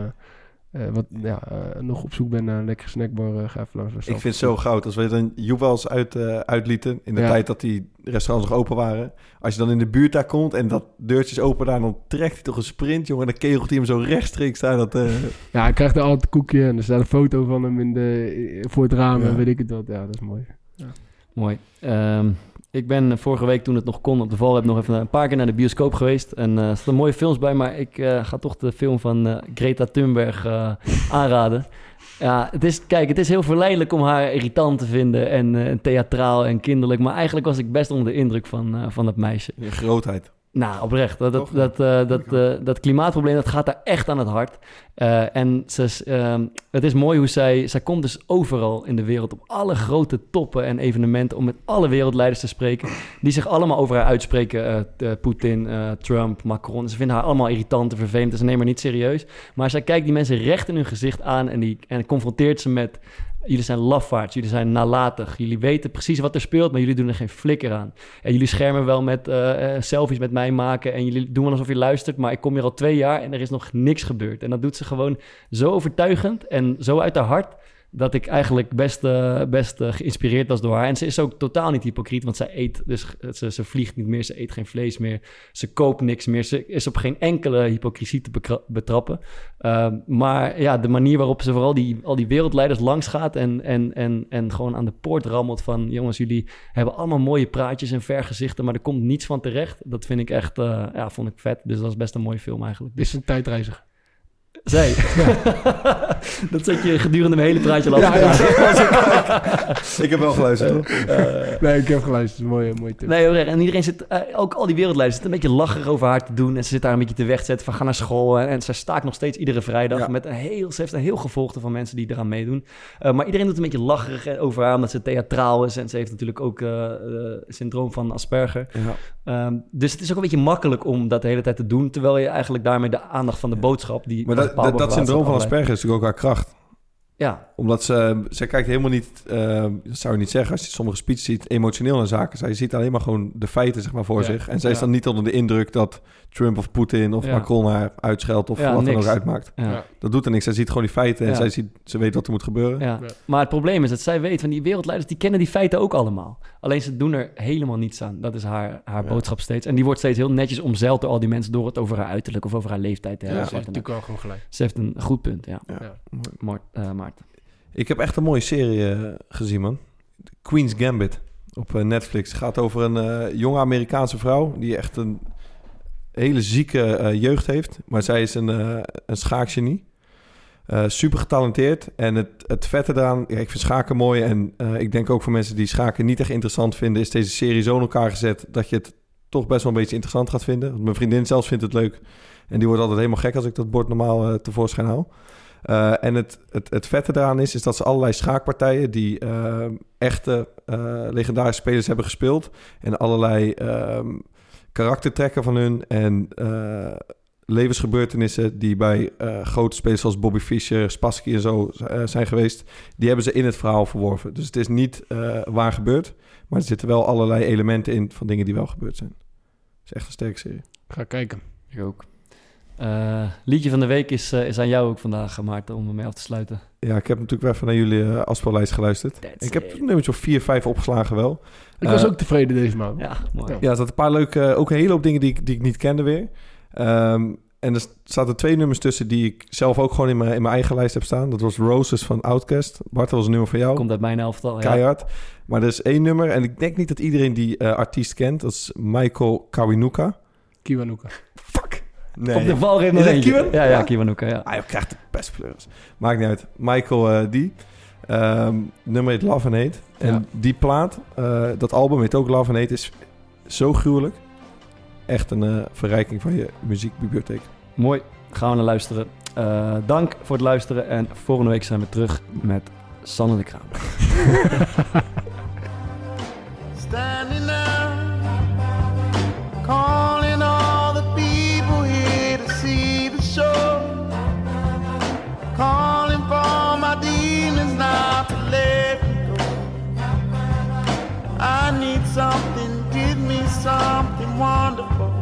S2: eh, wat, ja, eh, nog op zoek bent naar een lekkere snackbar, eh, ga even langs.
S3: Ik vind het zo goud. Als we dan Joep wel eens uit, eh, uitlieten, in de
S2: Ja.
S3: tijd dat die restaurants nog open waren. Als je dan in de buurt daar komt en dat deurtje is open daar, dan trekt hij toch een sprint, jongen. En dan kegelt hij hem zo rechtstreeks daar. Dat, eh,
S2: Ja, hij krijgt er altijd een koekje en er staat een foto van hem in de, voor het raam
S3: Ja.
S2: en weet ik het wat. Ja, dat is mooi. Ja.
S1: Mooi. Ehm, ik ben vorige week, toen het nog kon op de Valrep, nog even een paar keer naar de bioscoop geweest. En eh, er staan mooie films bij, maar ik eh, ga toch de film van eh, Greta Thunberg eh, aanraden. Ja, het is, kijk, het is heel verleidelijk om haar irritant te vinden en eh, theatraal en kinderlijk. Maar eigenlijk was ik best onder de indruk van, eh, van dat meisje.
S3: je grootheid.
S1: Nou, oprecht. Dat, dat, dat, eh, dat, eh, dat klimaatprobleem, dat gaat daar echt aan het hart. Eh, en ze, ehm, het is mooi hoe zij... Zij komt dus overal in de wereld op alle grote toppen en evenementen... om met alle wereldleiders te spreken... die zich allemaal over haar uitspreken. Poetin, Trump, Macron. Ze vinden haar allemaal irritant en vervelend. en Ze nemen haar niet serieus. Maar zij kijkt die mensen recht in hun gezicht aan... en, die, en confronteert ze met... Jullie zijn lafaards, jullie zijn nalatig. Jullie weten precies wat er speelt, maar jullie doen er geen flikker aan. En jullie schermen wel met eh, selfies met mij maken. En jullie doen alsof je luistert, maar ik kom hier al twee jaar en er is nog niks gebeurd. En dat doet ze gewoon zo overtuigend en zo uit haar hart. Dat ik eigenlijk best, eh, best eh, geïnspireerd was door haar. En ze is ook totaal niet hypocriet, want zij eet, dus ze, ze vliegt niet meer, ze eet geen vlees meer, ze koopt niks meer. Ze is op geen enkele hypocrisie te betrappen. Ehm, maar ja, de manier waarop ze vooral die, al die wereldleiders langs gaat en, en, en, en gewoon aan de poort rammelt van... jongens, jullie hebben allemaal mooie praatjes en vergezichten, maar er komt niets van terecht. Dat vind ik echt, eh, ja, vond ik vet. Dus dat is best een mooie film eigenlijk.
S2: Dit is een tijdreiziger.
S1: Zij. dat zet je gedurende mijn hele praatje al
S2: Ja, ja.
S3: Ik heb wel geluisterd, hoor.
S1: Eh,
S2: nee, ik heb geluisterd. Mooie, mooie tip.
S1: Nee, oprecht. En iedereen zit, eh, ook al die wereldleiders, zitten een beetje lacherig over haar te doen. En ze zit daar een beetje te wegzetten van ga naar school. En, en zij staakt nog steeds iedere vrijdag. Met een heel, ze heeft een heel gevolgte van mensen die eraan meedoen. Eh, maar iedereen doet een beetje lacherig eh, over haar, omdat ze theatraal is. En ze heeft natuurlijk ook eh eh, syndroom van Asperger.
S3: Ja.
S1: Ehm, dus het is ook een beetje makkelijk om dat de hele tijd te doen. Terwijl je eigenlijk daarmee de aandacht van de boodschap... Die
S3: dat, dat, syndroom van. Asperger is natuurlijk ook haar kracht.
S1: Ja.
S3: Omdat ze, ze kijkt helemaal niet, eh, dat zou je niet zeggen als je sommige speeches ziet, emotioneel naar zaken. Zij ziet alleen maar gewoon de feiten zeg maar, voor
S1: Ja.
S3: zich. En zij is
S1: Ja.
S3: dan niet onder de indruk dat Trump of Poetin of
S1: Ja.
S3: Macron haar uitscheldt of
S1: Ja,
S3: wat dan ook uitmaakt.
S1: Ja.
S3: Dat doet er niks. Zij ziet gewoon die feiten en
S1: Ja.
S3: zij ziet, ze weet wat er moet gebeuren.
S1: Ja. Maar het probleem is dat zij weet van die wereldleiders, die kennen die feiten ook allemaal. Alleen ze doen er helemaal niets aan. Dat is haar, haar
S2: Ja.
S1: boodschap steeds. En die wordt steeds heel netjes omzeild door al die mensen door het over haar uiterlijk of over haar leeftijd te
S2: Ja,
S1: hebben.
S2: ze
S1: of
S2: heeft natuurlijk
S1: ook.
S2: wel gewoon gelijk.
S1: Ze heeft een goed punt, ja.
S2: Ja.
S1: Mart, eh, Maarten.
S3: Ik heb echt een mooie serie eh, gezien, man. Queen's Gambit op eh, Netflix. Het gaat over een eh, jonge Amerikaanse vrouw die echt een hele zieke jeugd heeft. Maar zij is een, eh een schaakgenie. Super getalenteerd. En het, het vette eraan, ja, ik vind schaken mooi. En ik denk ook voor mensen die schaken niet echt interessant vinden, is deze serie zo in elkaar gezet dat je het toch best wel een beetje interessant gaat vinden. Mijn vriendin zelfs vindt het leuk. En die wordt altijd helemaal gek als ik dat bord normaal tevoorschijn haal. Eh, en het, het, het vette daaraan is, is dat ze allerlei schaakpartijen die eh, echte eh, legendarische spelers hebben gespeeld. En allerlei ehm, karaktertrekken van hun en eh, levensgebeurtenissen die bij eh, grote spelers zoals Bobby Fischer, Spassky en zo zijn geweest. Die hebben ze in het verhaal verworven. Dus het is niet eh, waar gebeurd, maar er zitten wel allerlei elementen in van dingen die wel gebeurd zijn. Het is echt een sterke serie.
S2: Ga kijken.
S1: Ik ook. Eh, liedje van de week is, eh, is aan jou ook vandaag, Maarten, om ermee af te sluiten.
S3: Ja, ik heb natuurlijk wel even naar jullie uh, afspeellijst geluisterd. ik heb een nummertje of vier, vijf opgeslagen wel.
S2: Ik was
S3: Uh,
S2: ook tevreden deze maand.
S1: Ja, mooi.
S3: Ja, er zaten een paar leuke, ook een hele hoop dingen die ik, die ik niet kende weer. Ehm, en er zaten twee nummers tussen die ik zelf ook gewoon in mijn, in mijn eigen lijst heb staan. Dat was Roses van Outkast. Bart, dat was een nummer van jou.
S1: Komt uit mijn elftal, ja.
S3: Keihard. Maar er is één nummer en ik denk niet dat iedereen die eh, artiest kent. Dat is Michael Kawinuka.
S2: Kiwanuka.
S3: Nee.
S1: Op de valreep nog eentje. Ja, ja, Kiwanuka, ja.
S3: Ah, je krijgt de best pleurs. Maakt niet uit. Michael eh, die. Ehm, nummer heet Love and Hate. En
S1: Ja.
S3: die plaat, eh, dat album heet ook Love and Hate, is zo gruwelijk. Echt een eh, verrijking van je muziekbibliotheek.
S1: Mooi, gaan we naar luisteren. Eh, dank voor het luisteren en volgende week zijn we terug met Sanne de Kraam.
S7: Standing wonderful.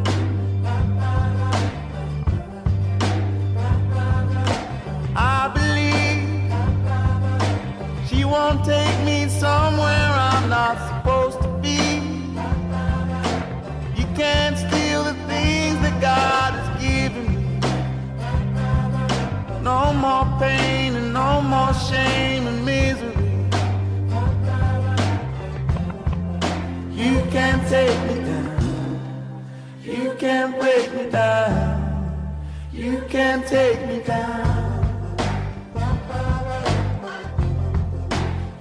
S7: I believe she won't take me somewhere I'm not supposed to be. You can't steal the things that God has given me. No more pain and no more shame and misery. You can't take me down. You can't break me down. You can't take me down.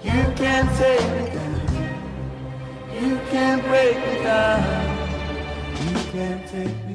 S7: You can't take me down. You can't break me down. You can't take me down.